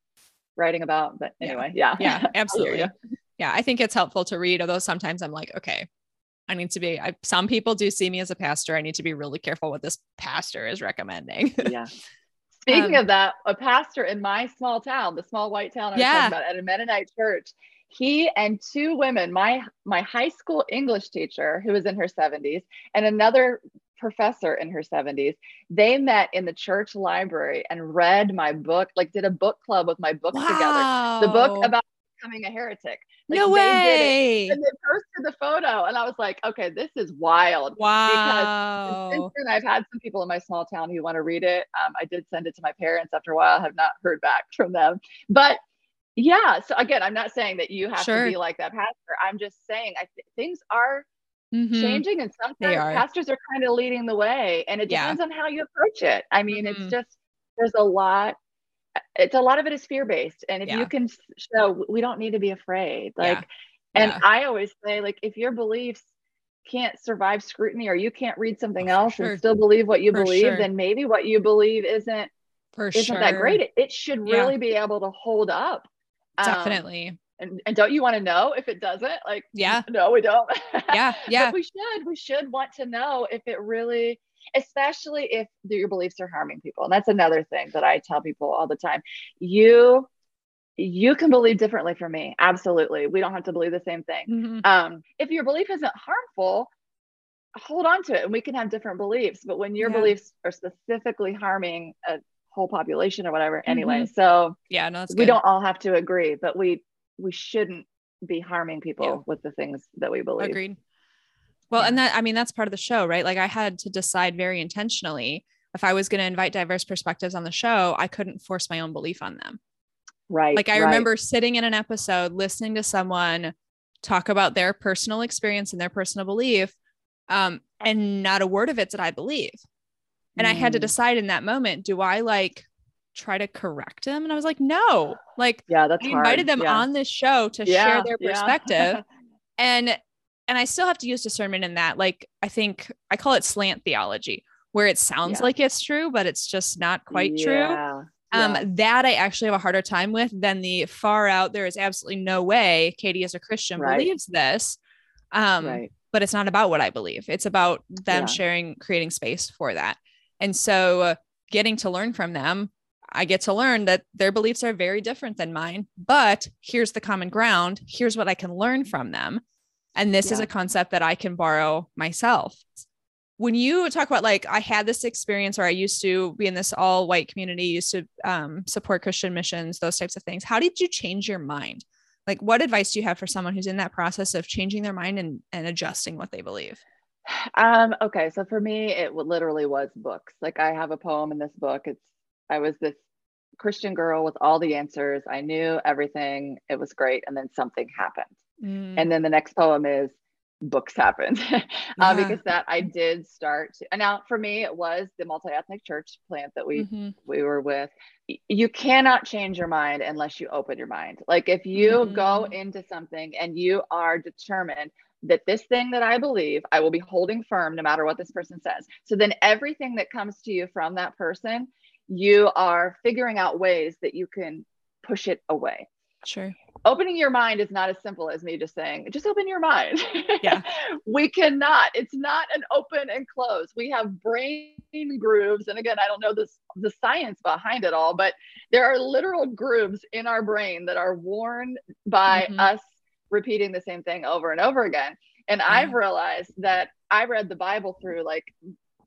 writing about. But anyway, yeah. Yeah. Hear Absolutely. Yeah. I think it's helpful to read, although sometimes I'm like, okay, I need to be I, some people do see me as a pastor. I need to be really careful what this pastor is recommending. yeah. Speaking Um, of that, a pastor in my small town, the small white town I was Yeah. talking about, at a Mennonite church, he and two women, my my high school English teacher, who was in her 70s, and another professor in her 70s, they met in the church library and read my book, like did a book club with my books together. The book about becoming a heretic. Like, no they way. and they posted the photo, and I was like, okay, this is wild. Wow. Since then, I've had some people in my small town who want to read it. Um, I did send it to my parents after a while. I have not heard back from them. But yeah, so again, I'm not saying that you have Sure. to be like that pastor. I'm just saying I th- things are Mhm. changing, and sometimes are. pastors are kind of leading the way, and it Yeah. depends on how you approach it. I mean, Mhm. it's just there's a lot. It's a lot of it is fear based, and if Yeah. you can show, we don't need to be afraid. Yeah. Like, and Yeah. I always say, like, if your beliefs can't survive scrutiny or you can't read something Oh, else sure. and still believe what you For believe, sure. then maybe what you believe isn't For isn't sure. that great. It, it should Yeah. really be able to hold up. Um, Definitely. and, and don't you want to know if it doesn't? Like, Yeah. no, we don't. Yeah. Yeah. But we should. We should want to know if it really, especially if your beliefs are harming people. And that's another thing that I tell people all the time. You you can believe differently from me. Absolutely. We don't have to believe the same thing. Mhm. Um, if your belief isn't harmful, hold on to it and we can have different beliefs. But when your Yeah. beliefs are specifically harming a whole population or whatever, anyway, Mhm. so Yeah. No, we don't all have to agree, but we we shouldn't be harming people Yeah. with the things that we believe. Agreed. Well, Yeah. and that I mean that's part of the show, right? Like I had to decide very intentionally if I was going to invite diverse perspectives on the show, I couldn't force my own belief on them. Right. Like I right. remember sitting in an episode listening to someone talk about their personal experience and their personal belief um and not a word of it did I believe. And I had to Mm. decide in that moment, do I like try to correct them? And I was like, no. Like Yeah, that's I hard. invited them yeah. on this show to Yeah, share their perspective and and i still have to use discernment in that like i think i call it slant theology where it sounds Yeah. like it's true but it's just not quite true um yeah. that i actually have a harder time with than the far out there is absolutely no way katie as a christian Right. believes this um right. but it's not about what i believe it's about them Yeah. sharing creating space for that and so uh, getting to learn from them I get to learn that their beliefs are very different than mine, but here's the common ground. Here's what I can learn from them. And this is a concept that I can borrow myself. When you talk about like, I had this experience or I used to be in this all white community, used to um, support Christian missions, those types of things. How did you change your mind? Like, what advice do you have for someone who's in that process of changing their mind and, and adjusting what they believe? Um, okay, so for me, it literally was books. Like I have a poem in this book. It's I was this Christian girl with all the answers. I knew everything. It was great, and then something happened. Mm, And then the next poem is books happened, uh, Yeah. because that I did start. To, and now for me, it was the multi ethnic church plant that we mhm, we were with you cannot change your mind unless you open your mind like if you go Mhm. into something and you are determined that this thing that i believe i will be holding firm no matter what this person says so then everything that comes to you from that person you are figuring out ways that you can push it away Sure. Opening your mind is not as simple as me just saying just open your mind. Yeah. we cannot it's not an open and close. We have brain grooves and again i don't know this the science behind it all but there are literal grooves in our brain that are worn by Mhm. us repeating the same thing over and over again. And i've realized that i read the bible through like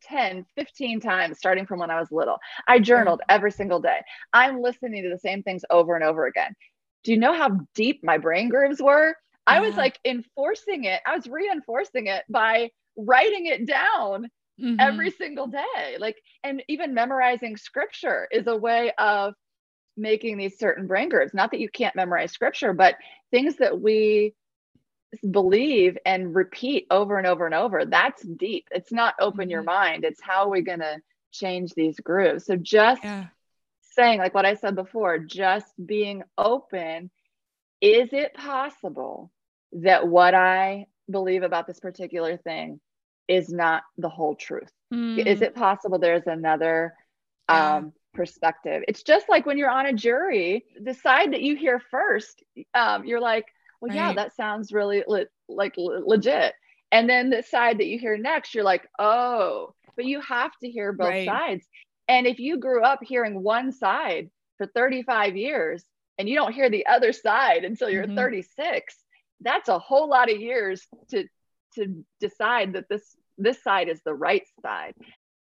10 15 times starting from when i was little. I journaled every single day. I'm listening to the same things over and over again do you know how deep my brain grooves were i was like enforcing it i was reinforcing it by writing it down Mhm. every single day like and even memorizing scripture is a way of making these certain brain grooves. Not that you can't memorize scripture, but things that we believe and repeat over and over and over. That's deep. It's not open mm-hmm. your mind. It's how we're we going to change these grooves. So just yeah. Saying, like what I said before, just being open. Is it possible that what I believe about this particular thing is not the whole truth? Mm. Is it possible there's another um, perspective? It's just like when you're on a jury, the side that you hear first, um, you're like, well, right. yeah, that sounds really le- like le- legit. And then the side that you hear next, you're like, oh, but you have to hear both right. sides. And if you grew up hearing one side for 35 years and you don't hear the other side until you're mm-hmm. 36, that's a whole lot of years to to decide that this this side is the right side.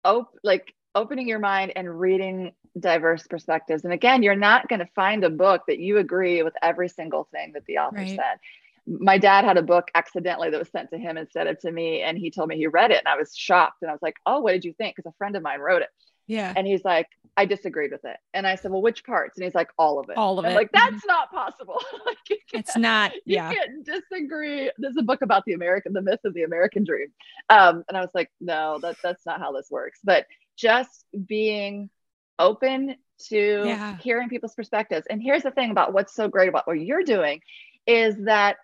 Op- like opening your mind and reading diverse perspectives. And again, you're not going to find a book that you agree with every single thing that the author right. said my dad had a book accidentally that was sent to him instead of to me and he told me he read it and i was shocked and i was like oh what did you think because a friend of mine wrote it yeah. And he's like i disagreed with it. And i said well which parts? And he's like all of it. All of and it. like that's mm-hmm. not possible. Like, it's not yeah. you can't disagree. There's a book about the american the myth of the american dream. Um and i was like no that, that's not how this works. But just being open to yeah. hearing people's perspectives. And here's the thing about what's so great about what you're doing is that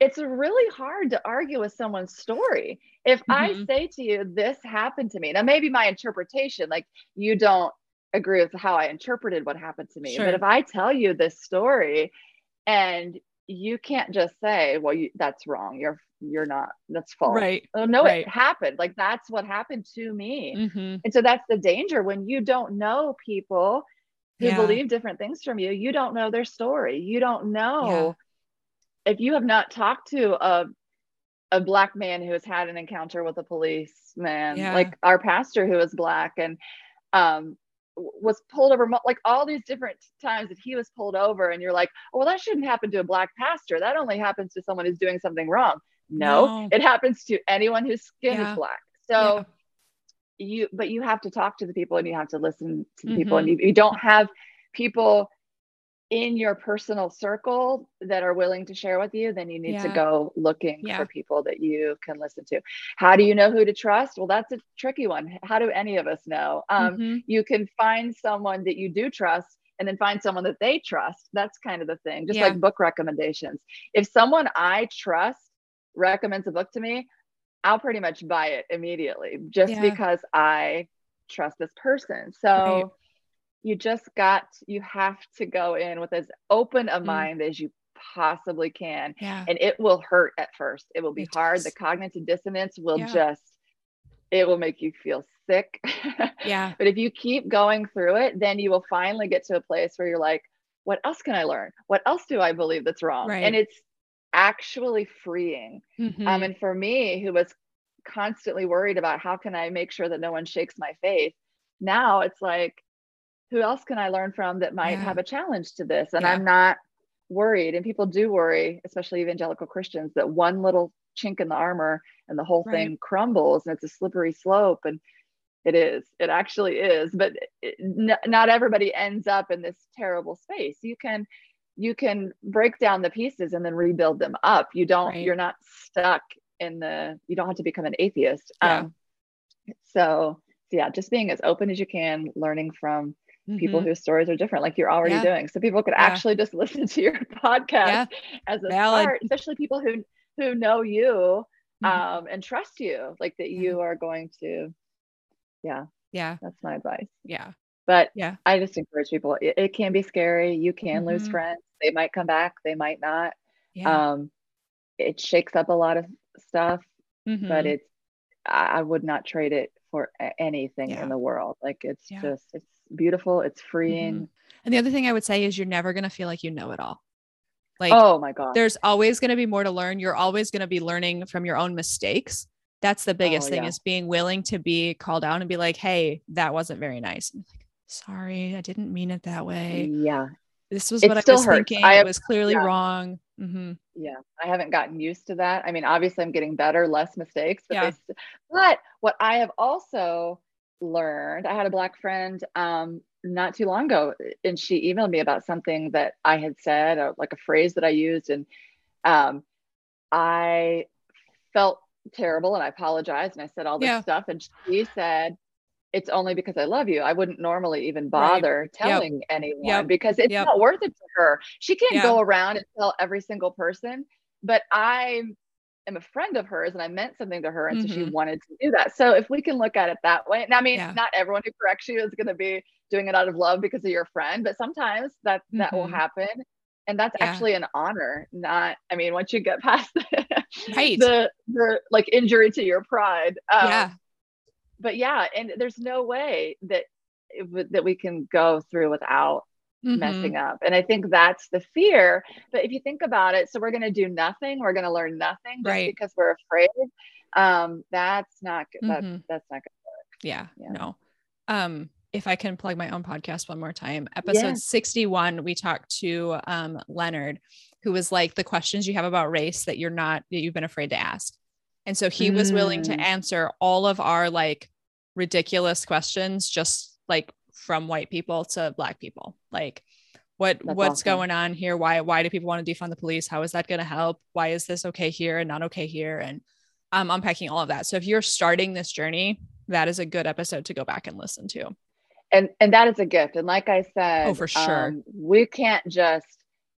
it's really hard to argue with someone's story. If mm-hmm. I say to you, this happened to me, now maybe my interpretation, like you don't agree with how I interpreted what happened to me. Sure. But if I tell you this story and you can't just say, well, you, that's wrong. You're, you're not, that's false. Right. Oh, no, right. it happened. Like that's what happened to me. Mm-hmm. And so that's the danger when you don't know people who yeah. believe different things from you. You don't know their story. You don't know if you have not talked to a a black man who has had an encounter with a policeman, yeah. like our pastor who is black and um, was pulled over, like all these different times that he was pulled over, and you're like, oh, well, that shouldn't happen to a black pastor. That only happens to someone who's doing something wrong. No, no. it happens to anyone whose skin yeah. is black. So yeah. you, but you have to talk to the people and you have to listen to the mm-hmm. people, and you, you don't have people in your personal circle that are willing to share with you, then you need yeah. to go looking yeah. for people that you can listen to. How do you know who to trust? Well, that's a tricky one. How do any of us know? Um, mm-hmm. You can find someone that you do trust and then find someone that they trust. That's kind of the thing, just yeah. like book recommendations. If someone I trust recommends a book to me, I'll pretty much buy it immediately just because I trust this person. So, right you just got you have to go in with as open a mm. mind as you possibly can yeah. and it will hurt at first it will be it hard does. the cognitive dissonance will yeah. just it will make you feel sick yeah but if you keep going through it then you will finally get to a place where you're like what else can i learn what else do i believe that's wrong right. and it's actually freeing mm-hmm. um and for me who was constantly worried about how can i make sure that no one shakes my faith now it's like who else can I learn from that might yeah. have a challenge to this? And yeah. I'm not worried. And people do worry, especially evangelical Christians, that one little chink in the armor and the whole right. thing crumbles and it's a slippery slope. And it is, it actually is. But it, n- not everybody ends up in this terrible space. You can you can break down the pieces and then rebuild them up. You don't, right. you're not stuck in the, you don't have to become an atheist. Yeah. Um, so yeah, just being as open as you can, learning from mm-hmm. people whose stories are different, like you're already yeah. doing. So people could yeah. actually just listen to your podcast yeah. as a Valid. start, especially people who who know you mm-hmm. um, and trust you, like that you are going to, yeah, yeah, that's my advice. Yeah, but yeah, I just encourage people. It, it can be scary. You can mm-hmm. lose friends. They might come back. They might not. Yeah. Um, it shakes up a lot of stuff, mm-hmm. but it's I would not trade it for anything yeah. in the world. Like it's yeah. just it's beautiful. It's freeing. Mm-hmm. And the other thing I would say is you're never going to feel like you know it all. Like, oh my God. There's always going to be more to learn. You're always going to be learning from your own mistakes. That's the biggest oh, thing yeah. is being willing to be called out and be like, hey, that wasn't very nice. Like, Sorry, I didn't mean it that way. Yeah. This was it what I was hurts. thinking. I have, it was clearly yeah. wrong. Mm-hmm. Yeah, I haven't gotten used to that. I mean, obviously, I'm getting better, less mistakes. But, yeah. They, but what I have also learned. I had a black friend um, not too long ago, and she emailed me about something that I had said, or like a phrase that I used, and um, I felt terrible, and I apologized, and I said all this Yeah. stuff, and she said. It's only because I love you. I wouldn't normally even bother telling anyone Yep. because it's Yep. not worth it to her. She can't go around and tell every single person, but I am a friend of hers and I meant something to her. And so she Mhm. wanted to do that. So if we can look at it that way, now, I mean, Yeah. not everyone who corrects you is going to be doing it out of love because of your friend, but sometimes that, that will Mhm. happen. And that's Yeah. actually an honor, not, I mean, once you get past the, Right. the, the like injury to your pride. Um, yeah. But yeah, and there's no way that, that we can go through without Mhm. messing up. And I think that's the fear. But if you think about it, so we're going to do nothing, we're going to learn nothing just Right. because we're afraid. Um, that's not good. That, Mhm. that's not good. Yeah, Yeah. no. Um, if I can plug my own podcast one more time, episode Yeah. 61, we talked to um Leonard, who was like the questions you have about race that you're not that you've been afraid to ask. And so he was willing to Mm. answer all of our like ridiculous questions, just like from white people to black people. Like what That's what's awesome. going on here? Why why do people want to defund the police? How is that going to help? Why is this okay here and not okay here? And um, I'm unpacking all of that. So if you're starting this journey, that is a good episode to go back and listen to. And and that is a gift. And like I said, Oh, for sure. um, we can't just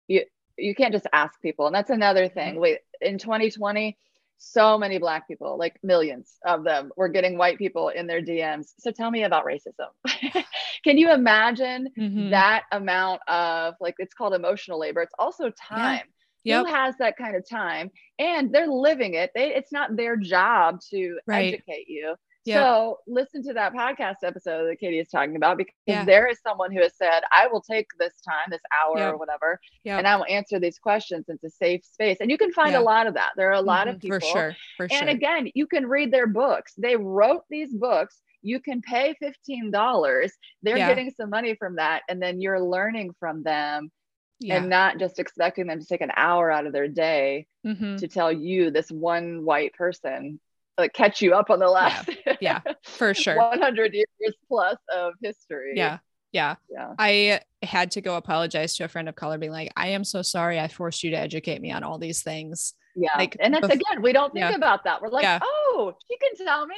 you you can't just ask people. And that's another thing. Mm-hmm. We in 2020, so many black people, like millions of them, were getting white people in their DMs. So tell me about racism. Can you imagine Mhm. that amount of like it's called emotional labor it's also time Yep. who has that kind of time and they're living it they it's not their job to Right. educate you Yep. so listen to that podcast episode that katie is talking about because Yeah. there is someone who has said i will take this time this hour Yep. or whatever and i will answer these questions it's a safe space and you can find Yeah. a lot of that there are a lot of Mhm, people for sure. For and sure. again, you can read their books. They wrote these books. You can pay $15. They're Yeah. getting some money from that. And then you're learning from them yeah. and not just expecting them to take an hour out of their day Mhm. to tell you, this one white person, like catch you up on the last Yeah. For sure. 100 years plus of history. Yeah. Yeah. Yeah. I had to go apologize to a friend of color, being like, I am so sorry I forced you to educate me on all these things. Yeah. Like, and that's bef- again, we don't think yeah. about that. We're like, Yeah. oh, she can tell me.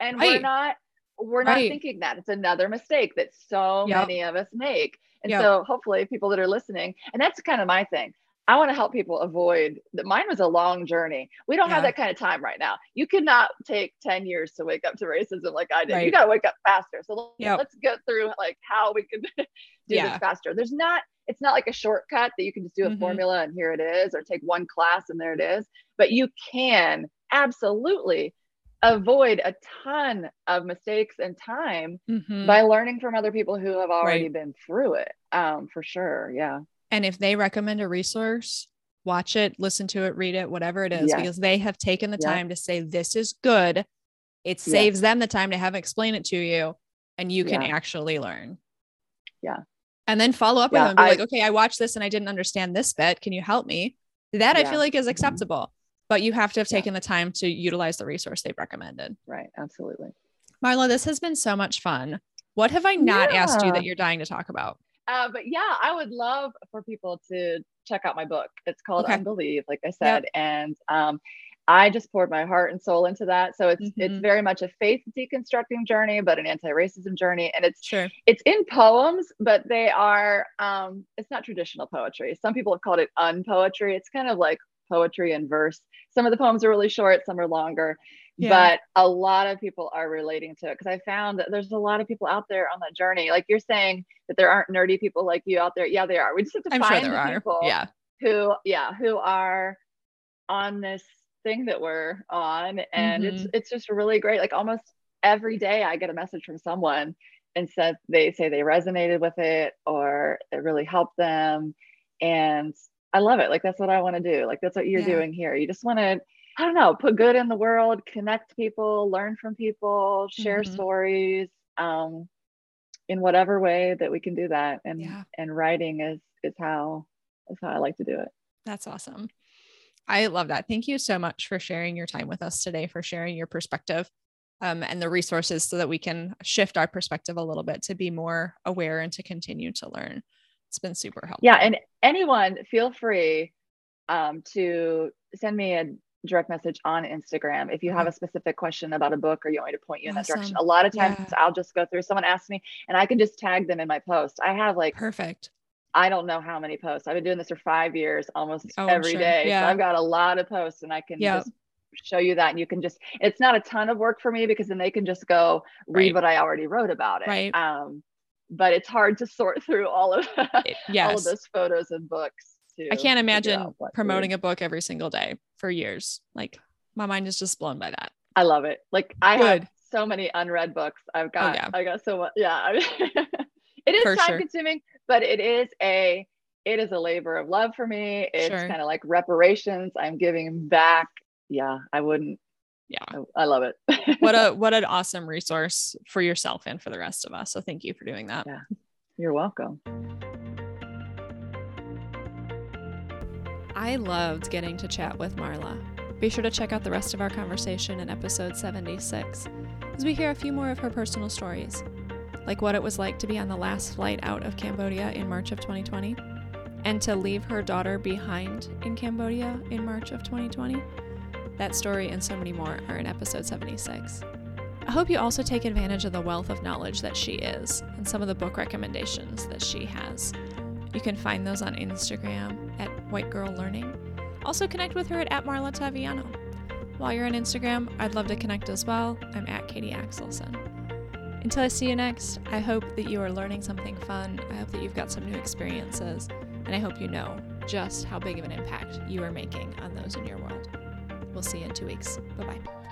And we're not we're not Right. thinking that. It's another mistake that so Yep. many of us make. And Yep. so hopefully people that are listening, and that's kind of my thing. I want to help people avoid that mine was a long journey. We don't have that kind of time right now. You cannot take 10 years to wake up to racism like I did. You got to wake up faster. So let's, Yep. let's get through like how we can do Yeah. this faster. There's not it's not like a shortcut that you can just do a Mhm. formula and here it is or take one class and there it is, but you can absolutely avoid a ton of mistakes and time Mhm. by learning from other people who have already Right. been through it. Um, for sure. Yeah. And if they recommend a resource, watch it, listen to it, read it, whatever it is, Yes. because they have taken the Yeah. time to say, this is good. It saves them the time to have explain it to you and you can Yeah. actually learn. Yeah. And then follow up with them and be I- like, okay, I watched this and I didn't understand this bit. Can you help me? That I feel like is acceptable, but you have to have taken the time to utilize the resource they've recommended. Right. Absolutely. Marla, this has been so much fun. What have I not asked you that you're dying to talk about? Uh, but yeah, I would love for people to check out my book. It's called Okay. Unbelieve, like I said, and um, I just poured my heart and soul into that. So it's it's Mhm. very much a faith deconstructing journey, but an anti-racism journey, and it's Sure. it's in poems, but they are um, it's not traditional poetry. Some people have called it unpoetry. It's kind of like poetry in verse. Some of the poems are really short, some are longer. Yeah. But a lot of people are relating to it because I found that there's a lot of people out there on that journey. Like you're saying that there aren't nerdy people like you out there. Yeah, they are. We just have to I'm sure find there the are. people Yeah. who, yeah, who are on this thing that we're on, and it's Mhm. it's just really great. Like almost every day, I get a message from someone and said they say they resonated with it or it really helped them, and I love it. Like that's what I want to do. Like that's what you're Yeah. doing here. You just want to I don't know, put good in the world, connect people, learn from people, share Mhm. stories, um, in whatever way that we can do that. And Yeah. and writing is is how is how I like to do it. That's awesome. I love that. Thank you so much for sharing your time with us today, for sharing your perspective. um, and the resources so that we can shift our perspective a little bit to be more aware and to continue to learn. It's been super helpful. Yeah. And anyone feel free um, to send me a direct message on Instagram if you have a specific question about a book or you want me to point you in that direction. A lot of times yeah. I'll just go through someone asks me and I can just tag them in my post. I have like perfect. I don't know how many posts. I've been doing this for five years, almost oh, every sure. day. Yeah. So I've got a lot of posts and I can yep. just show you that. And you can just, it's not a ton of work for me because then they can just go read right. what I already wrote about it. Right. Um, but it's hard to sort through all of yes. all of those photos and books. I can't imagine promoting a book every single day for years. Like my mind is just blown by that. I love it. Like I Good. have so many unread books. I've oh, got, oh, yeah. I got so much. Yeah. it is for time sure. consuming, but it is a, it is a labor of love for me. It's sure. kind of like reparations. I'm giving back. Yeah. I wouldn't, yeah I, I love it what a what an awesome resource for yourself and for the rest of us so thank you for doing that yeah you're welcome I loved getting to chat with Marla. Be sure to check out the rest of our conversation in episode 76, as we hear a few more of her personal stories, like what it was like to be on the last flight out of Cambodia in March of 2020, and to leave her daughter behind in Cambodia in March of 2020. That story and so many more are in episode 76. I hope you also take advantage of the wealth of knowledge that she is and some of the book recommendations that she has. You can find those on Instagram at White Girl Learning. Also connect with her at, at Marla Taviano. While you're on Instagram, I'd love to connect as well. I'm at Katie Axelson. Until I see you next, I hope that you are learning something fun. I hope that you've got some new experiences. And I hope you know just how big of an impact you are making on those in your world. We'll see you in two weeks. Bye bye.